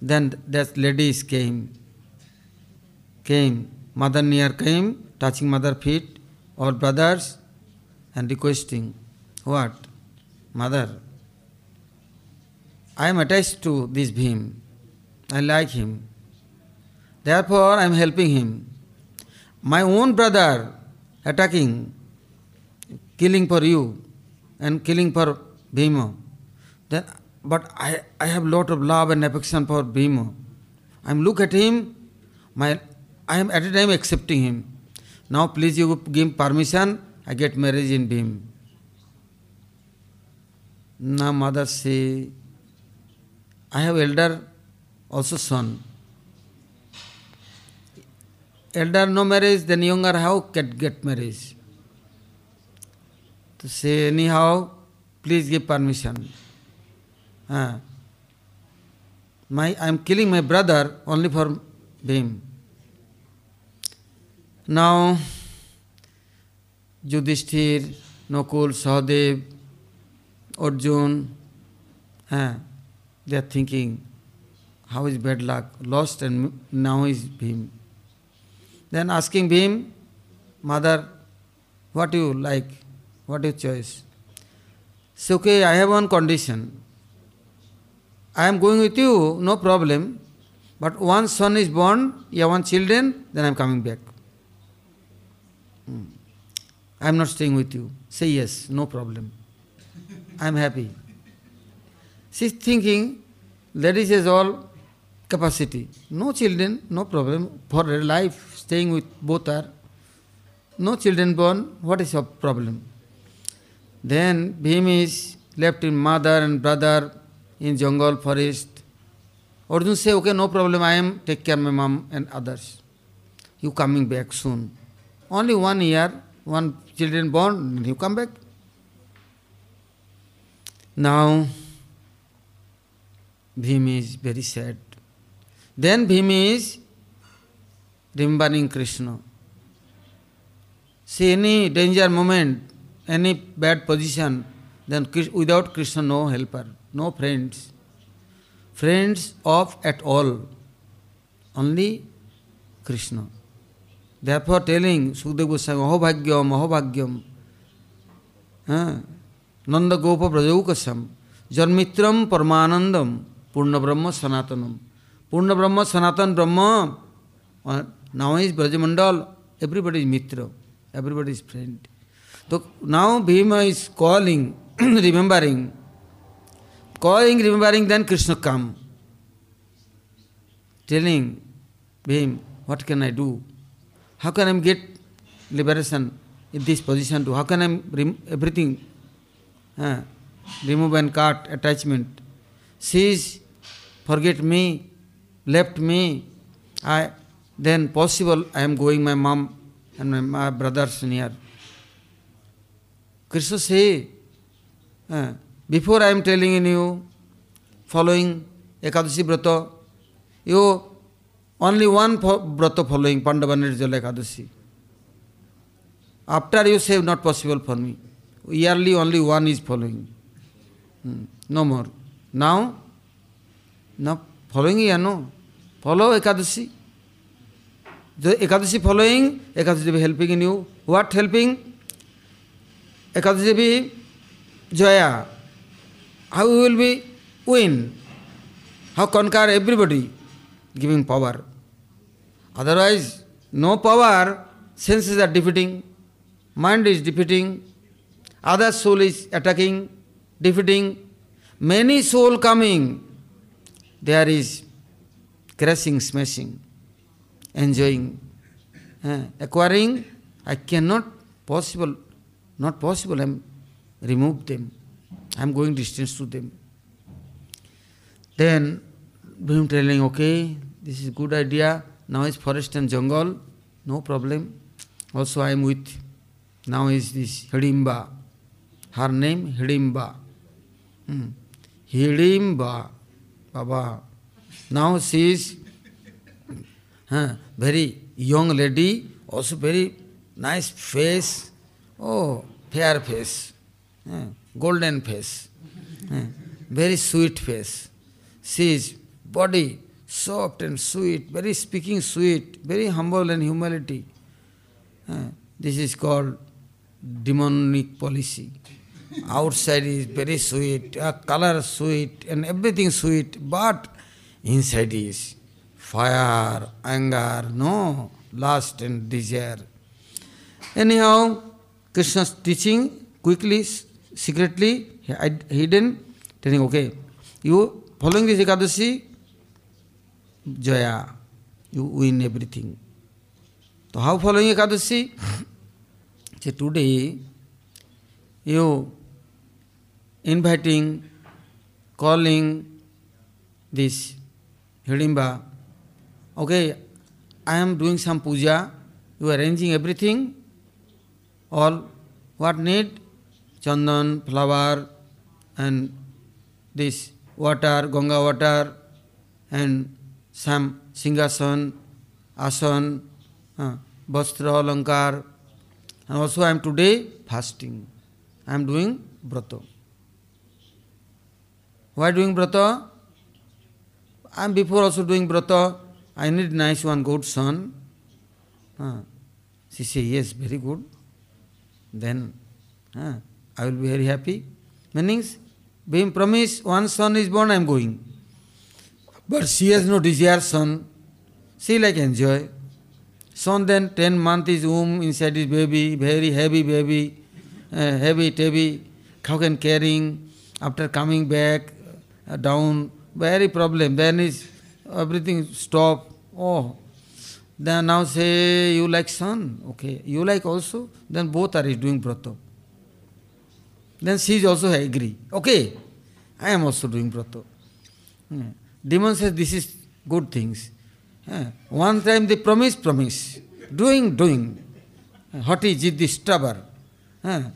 then that ladies came. Came. Mother near came, touching mother feet, all brothers, and requesting, What? Mother, I am attached to this Bhim. I like him. Therefore, I am helping him. My own brother attacking, killing for you, and killing for Bhima. Then, but I, I have lot of love and affection for Bhima. I am look at him, my I am at a time accepting him. Now please you give permission, I get marriage in Bhim. Now mother say, I have elder also son. Elder no marriage, then younger how can get marriage? to say, anyhow, please give permission. Ah. my, I am killing my brother only for him. Now, Yudhishthir, Nakul, Sahadev, Arjun, ah, they are thinking, how is bad luck? Lost and now is Bhim. Then asking Bhim, Mother, what you like? What your choice? Say, okay, I have one condition. I am going with you, no problem. But once son is born, you have one children, then I am coming back. Hmm. I am not staying with you. Say yes, no problem. I am happy. She is thinking, ladies has all capacity. No children, no problem. For her life, staying with both are. No children born, what is your problem? Then Bhim is left in mother and brother in jungle, forest. Arjun say, okay, no problem, I am take care of my mom and others. You coming back soon. Only one year, one children born, you come back. Now, Bhim is very sad. Then Bhim is remembering Krishna. See any danger moment, any bad position, then without Krishna no helper, no friends. Friends of at all, only Krishna. Therefore telling Sukdev Goswami, Mahobhagyam, Mahobhagyam, Nanda Gopa Brajaukasam, Janmitram Paramanandam, Purna Brahma Sanatanam. Purna Brahma Sanatan Brahma, now is Brajamandal, everybody is Mitra, everybody is friend. So now Bhima is calling, remembering, calling, remembering, then Krishna come, telling Bhim, what can I do? How can I get liberation in this position to? How can I rem- everything uh, remove and cut attachment? Cease, forget me, left me. I then possible I am going my mom and my, my brothers near. Krishna say, uh, before I am telling you, following Ekadashi Brata, you only one Brata following Pandava Nirjala Ekadashi. After you say not possible for me. Yearly only one is following. Hmm. No more. Now, now following here no. Follow Ekadashi. The Ekadashi following, Ekadashi Devi helping in you. What helping? Ekadashi Devi Joya. How we will be win? How conquer everybody? Giving power. Otherwise, no power, senses are defeating, mind is defeating, other soul is attacking, defeating, many soul coming, there is crashing, smashing, enjoying, uh, acquiring, I cannot possible, not possible, I am remove them. I am going distance to them. Then Bhim telling, okay, this is good idea. Now is forest and jungle, no problem. Also I am with, now is this Hidimba. Her name Hidimba. Hmm. Hidimba, Baba. Now she is huh, very young lady, also very nice face. Oh, fair face, huh, golden face, huh, very sweet face. She is body soft and sweet, very speaking sweet, very humble and humility. Uh, this is called demonic policy. Outside is very sweet, uh, color sweet, and everything sweet, but inside is fire, anger, no, lust and desire. Anyhow, Krishna's teaching quickly, secretly, hidden, telling, okay, you following this Ekadashi, Jaya, you win everything. So how following Ekadashi? Say today you inviting, calling this Hidimba, okay, I am doing some puja, you arranging everything, all what need, chandan, flower, and this water, Ganga water, and uh, vastra, alankar. And also I am today fasting. I am doing brata. Why doing brata? I am before also doing brata. I need nice one good son. Uh, she say, yes, very good. Then uh, I will be very happy. Meanings, being promised one son is born, I am going. But she has no desire son. She like enjoy. Son then 10 month is womb inside his baby, very heavy baby, uh, heavy, heavy, how can carrying, after coming back, uh, down, very problem. Then is everything stop. Oh, then now say you like son, okay. You like also, then both are doing brata. Then she is also agree. Okay, I am also doing brata. Hmm. Demon says this is good things. Yeah. One time they promise, promise. Doing, doing. Hoti, jiddi, stubborn. Yeah.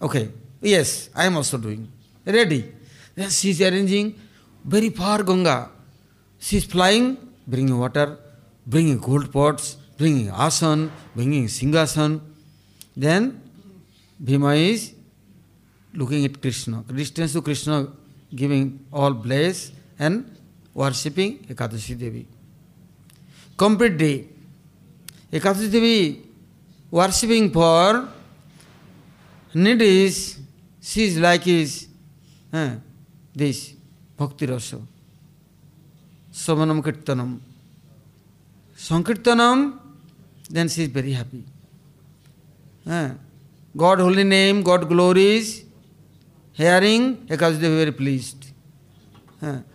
Okay, yes, I am also doing. Ready. Then she is arranging very far Ganga. She is flying, bringing water, bringing gold pots, bringing asan, bringing singasan. Then Bhima is looking at Krishna. Distance to Krishna giving all bless and worshipping Ekadashi Devi complete day Ekadashi Devi worshipping for need is she is like is this bhakti rasa shravanam kirtanam sankirtanam then she is very happy God holy name God glories hearing Ekadashi Devi very pleased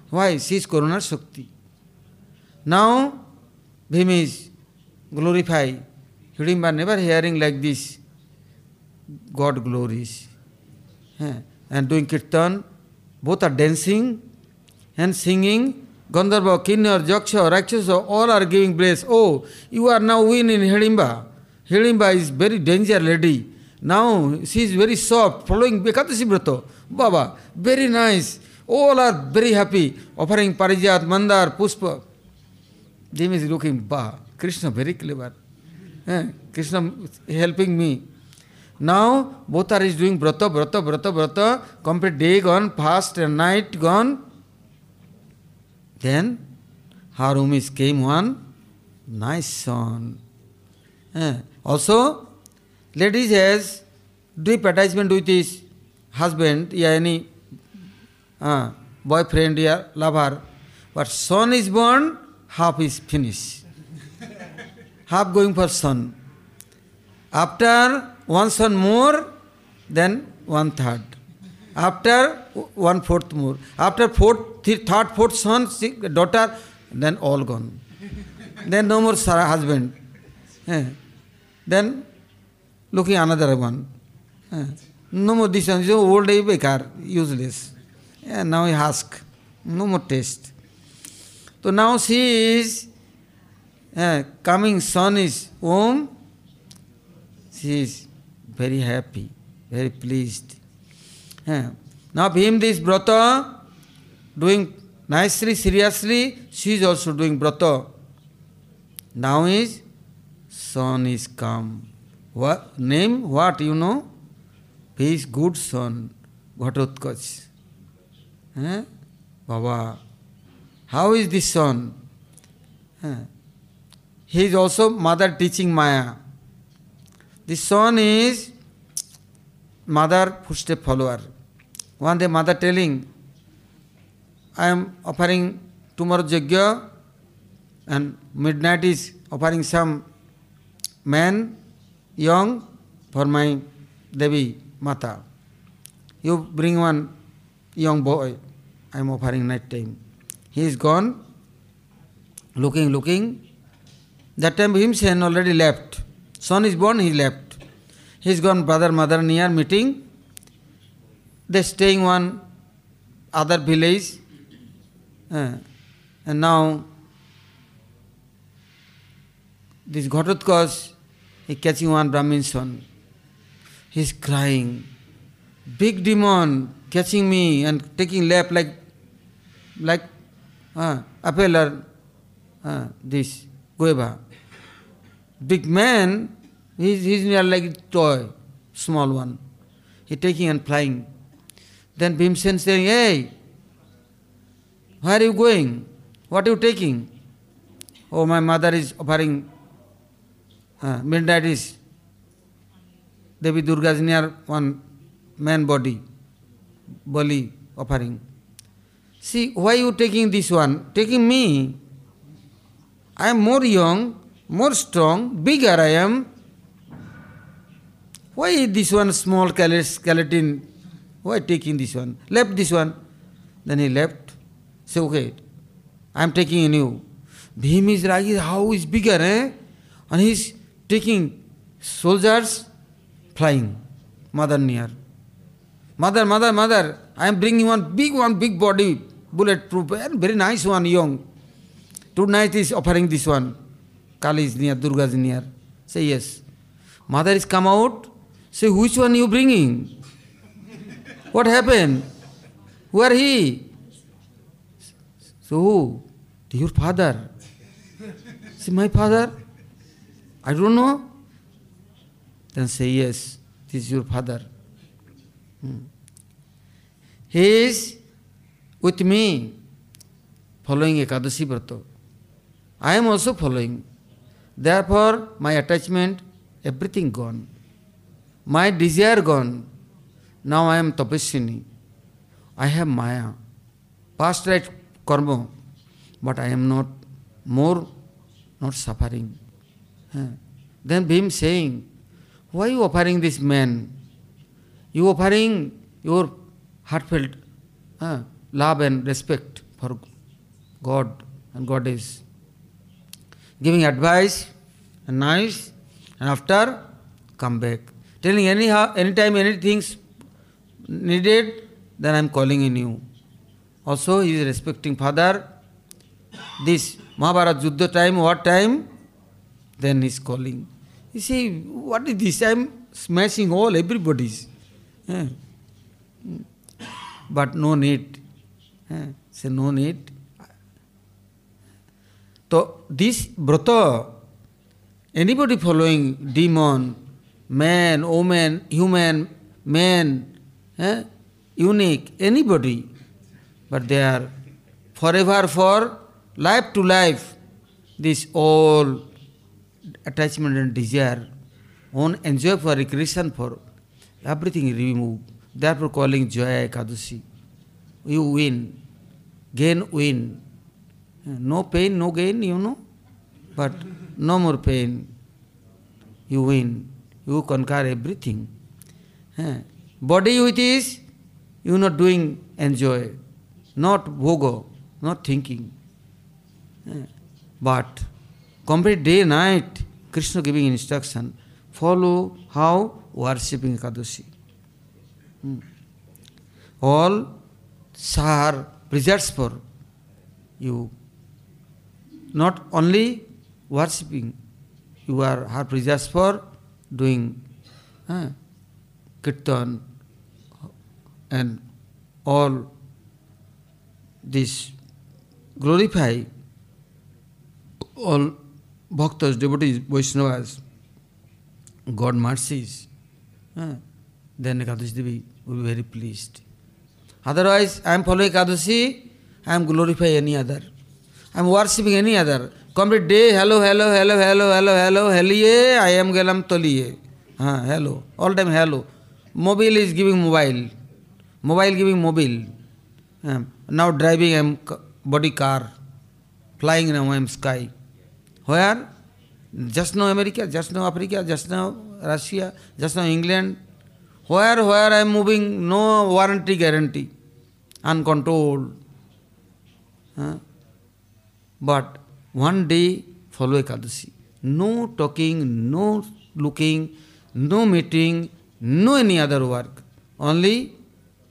why? She is Karuna Shakti. Now, Bhim is glorified. Hidimba never hearing like this. God glories. And doing kirtan, both are dancing and singing. Gandharva, Kinnor, Jaksha, Rakshasa, all are giving bless. Oh, you are now win in Hidimba. Hidimba is very danger lady. Now she is very soft, following Bekatasi Brata. Baba, very nice. All are very happy, offering Parijat, Mandar, Pushpa. Them is looking, Bah, Krishna very clever. Eh, Krishna helping me. Now both are is doing brata, brata, brata, brata, complete day gone, fast and night gone. Then her is came one nice son. Eh, also, ladies has deep attachment with his husband, yeah, any uh, boyfriend, yeah, lover. But son is born, half is finished. half going for son. After one son more, then one third. After one fourth more. After fourth, third, fourth son, daughter, then all gone. then no more husband. Eh. Then looking another one. Eh. No more this one, old age useless. Yeah, now he ask, no more taste. So now she is uh, coming son is home, she is very happy, very pleased. Uh, now him this brata doing nicely, seriously, she is also doing brata. Now is son is come. What name? What you know? He is good son, Ghatotkacha. Eh? Baba. How is this son? Eh? He is also mother teaching Maya. This son is mother footstep follower. One day mother telling, I am offering tomorrow Jagya and midnight is offering some man young for my Devi Mata. You bring one young boy, I am offering night time. He is gone, looking, looking. That time Bhimsen already left. Son is born, he left. He is gone, brother, mother near meeting. They staying one other village. Uh, and now this Ghatotkacha, he catching one Brahmin son. He is crying. big demon catching me and taking lap like, like uh, apple or uh, this guava. Big man, he's, near like toy, small one. He taking and flying. Then Bhimsen saying, Hey, where are you going? What are you taking? Oh, my mother is offering uh, midnight is Devi Durga is near one man body, bali offering. See, why you taking this one? Taking me. I am more young, more strong, bigger I am. Why this one small skeleton? Why taking this one? Left this one. Then he left. Say, okay, I am taking a new. Bhim is like, how is bigger, eh? And he's taking soldiers flying. Mother near. Mother, mother, mother, I am bringing one big one, big body, bulletproof, and very nice one, young. Tonight is offering this one. Kali is near, Durga is near. Say yes. Mother is come out. Say, which one you bringing? what happened? Who are he? So who? Your father. Say, my father? I don't know. Then say, yes, this is your father. Hmm. He is with me following Ekadasi Vrata. I am also following. Therefore, my attachment, everything gone. My desire gone. Now I am tapaswini. I have Maya. Past right karma. But I am not more, not suffering. Then Bhim saying, Why you offering this man? You offering your heartfelt uh, love and respect for God and Goddess. Giving advice and nice, and after come back. Telling anyhow, anytime anything's needed, then I'm calling in you. Also, he is respecting father. This Mahabharata Juddha time, what time? Then he's calling. You see, what is this? I'm smashing all everybody's. Eh? But no need say no need so this vrat anybody following demon man women human man unique anybody but they are for ever for life to life this all attachment and desire own enjoy for recreation for everything remove Therefore calling Joy Ekadashi. You win. Gain win. No pain, no gain, you know. But no more pain. You win. You conquer everything. Body with is, you not doing enjoy. Not bhogo, not thinking. But complete day night, Krishna giving instruction, follow how worshipping Ekadashi. Hmm. All sar preserves for you. Not only worshipping, you are her preserves for doing uh, kirtan and all this glorify all bhaktas, devotees, Vaishnavas, God mercies, uh, then Ekadashi Devi will be very pleased. Otherwise, I am following Ekadashi, I am glorifying any other. I am worshipping any other. Complete day, hello, hello, hello, hello, hello, hello, helliye, I am galam toliye. Uh, hello, all time hello. Mobile is giving mobile. Mobile giving mobile. Uh, now driving I am body car. Flying now I am sky. Where? Just now America, just now Africa, just now Russia, just now England. Where, where I am moving, no warranty guarantee, uncontrolled. Huh? But one day follow Ekadashi. No talking, no looking, no meeting, no any other work. Only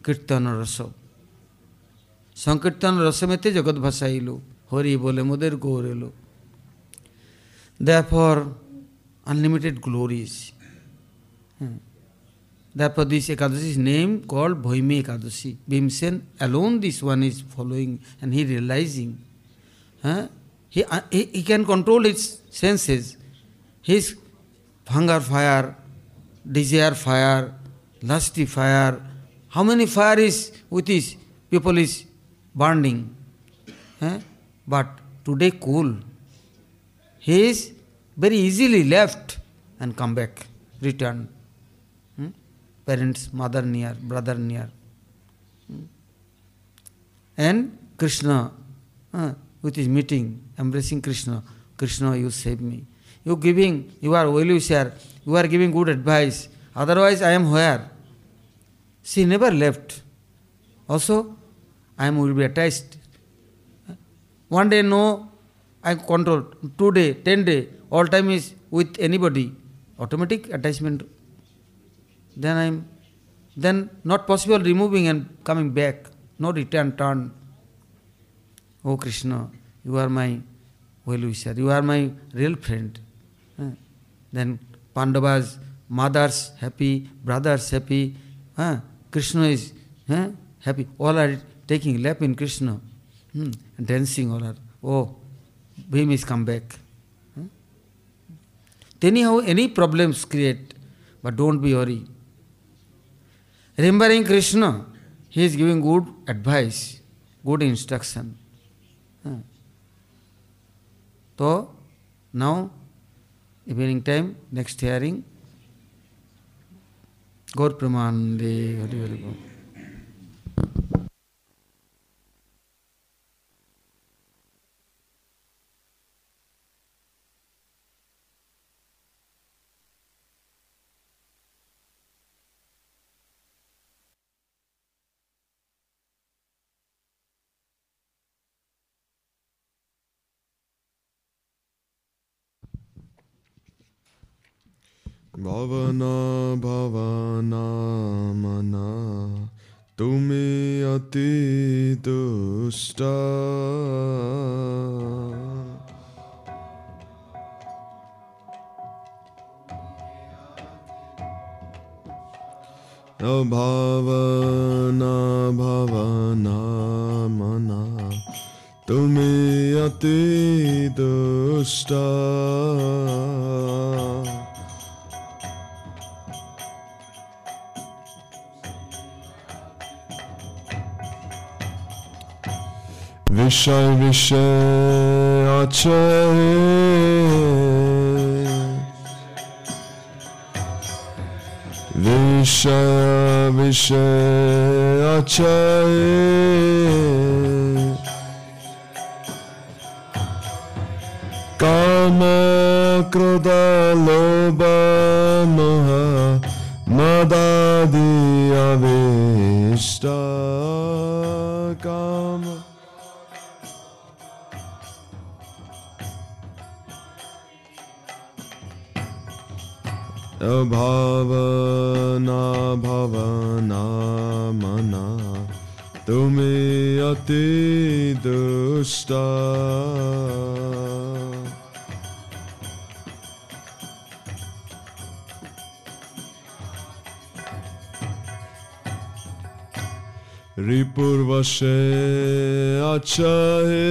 kirtan rasa sankirtan রসমেতে জগৎ ভাসাইল হরি বলে মোদের গৌর এলো Therefore, unlimited glories. Hmm. Therefore, this Ekadashi is named called Bhaimi Ekadashi. Bhimsen alone, this one is following and he realizing. Huh? He, uh, he, he can control his senses. His hunger fire, desire fire, lusty fire. How many fire is with his people is burning? Huh? But today cool. He is very easily left and come back, return. Parents, mother near, brother near. Hmm? And Krishna, uh, with his meeting, embracing Krishna, Krishna, you save me. You giving, you are well wisher, you are giving good advice. Otherwise, I am where? She never left. Also, I will be attached. One day, no, I control. Two day, ten day, all time is with anybody. Automatic attachment. Then I am, then not possible removing and coming back. No return turn. Oh Krishna, you are my well wisher, you are my real friend. Then Pandavas, mothers happy, brothers happy? Krishna is happy. All are taking lap in Krishna, hmm? dancing all are. Oh, Bhim is come back. Anyhow, any problems create, but don't be worried. Remembering Krishna, he is giving good advice, good instruction. So, now, evening time, next hearing, Gaur Pramanande, Hari Hari भावना भवना मना तुम्हें अति दुष्ट भावना भवना मना तुम्हें अति दुष्ट বিষয় বিষয় আছে বিষয় বিষয় আছে কাম ক্রোধ লোভ মোহ মদাদি আবিষ্ট কাম ভাবনা ভাবনা মনা তুমি অতি দুষ্ট রিপুর বসে আচ্ছা হে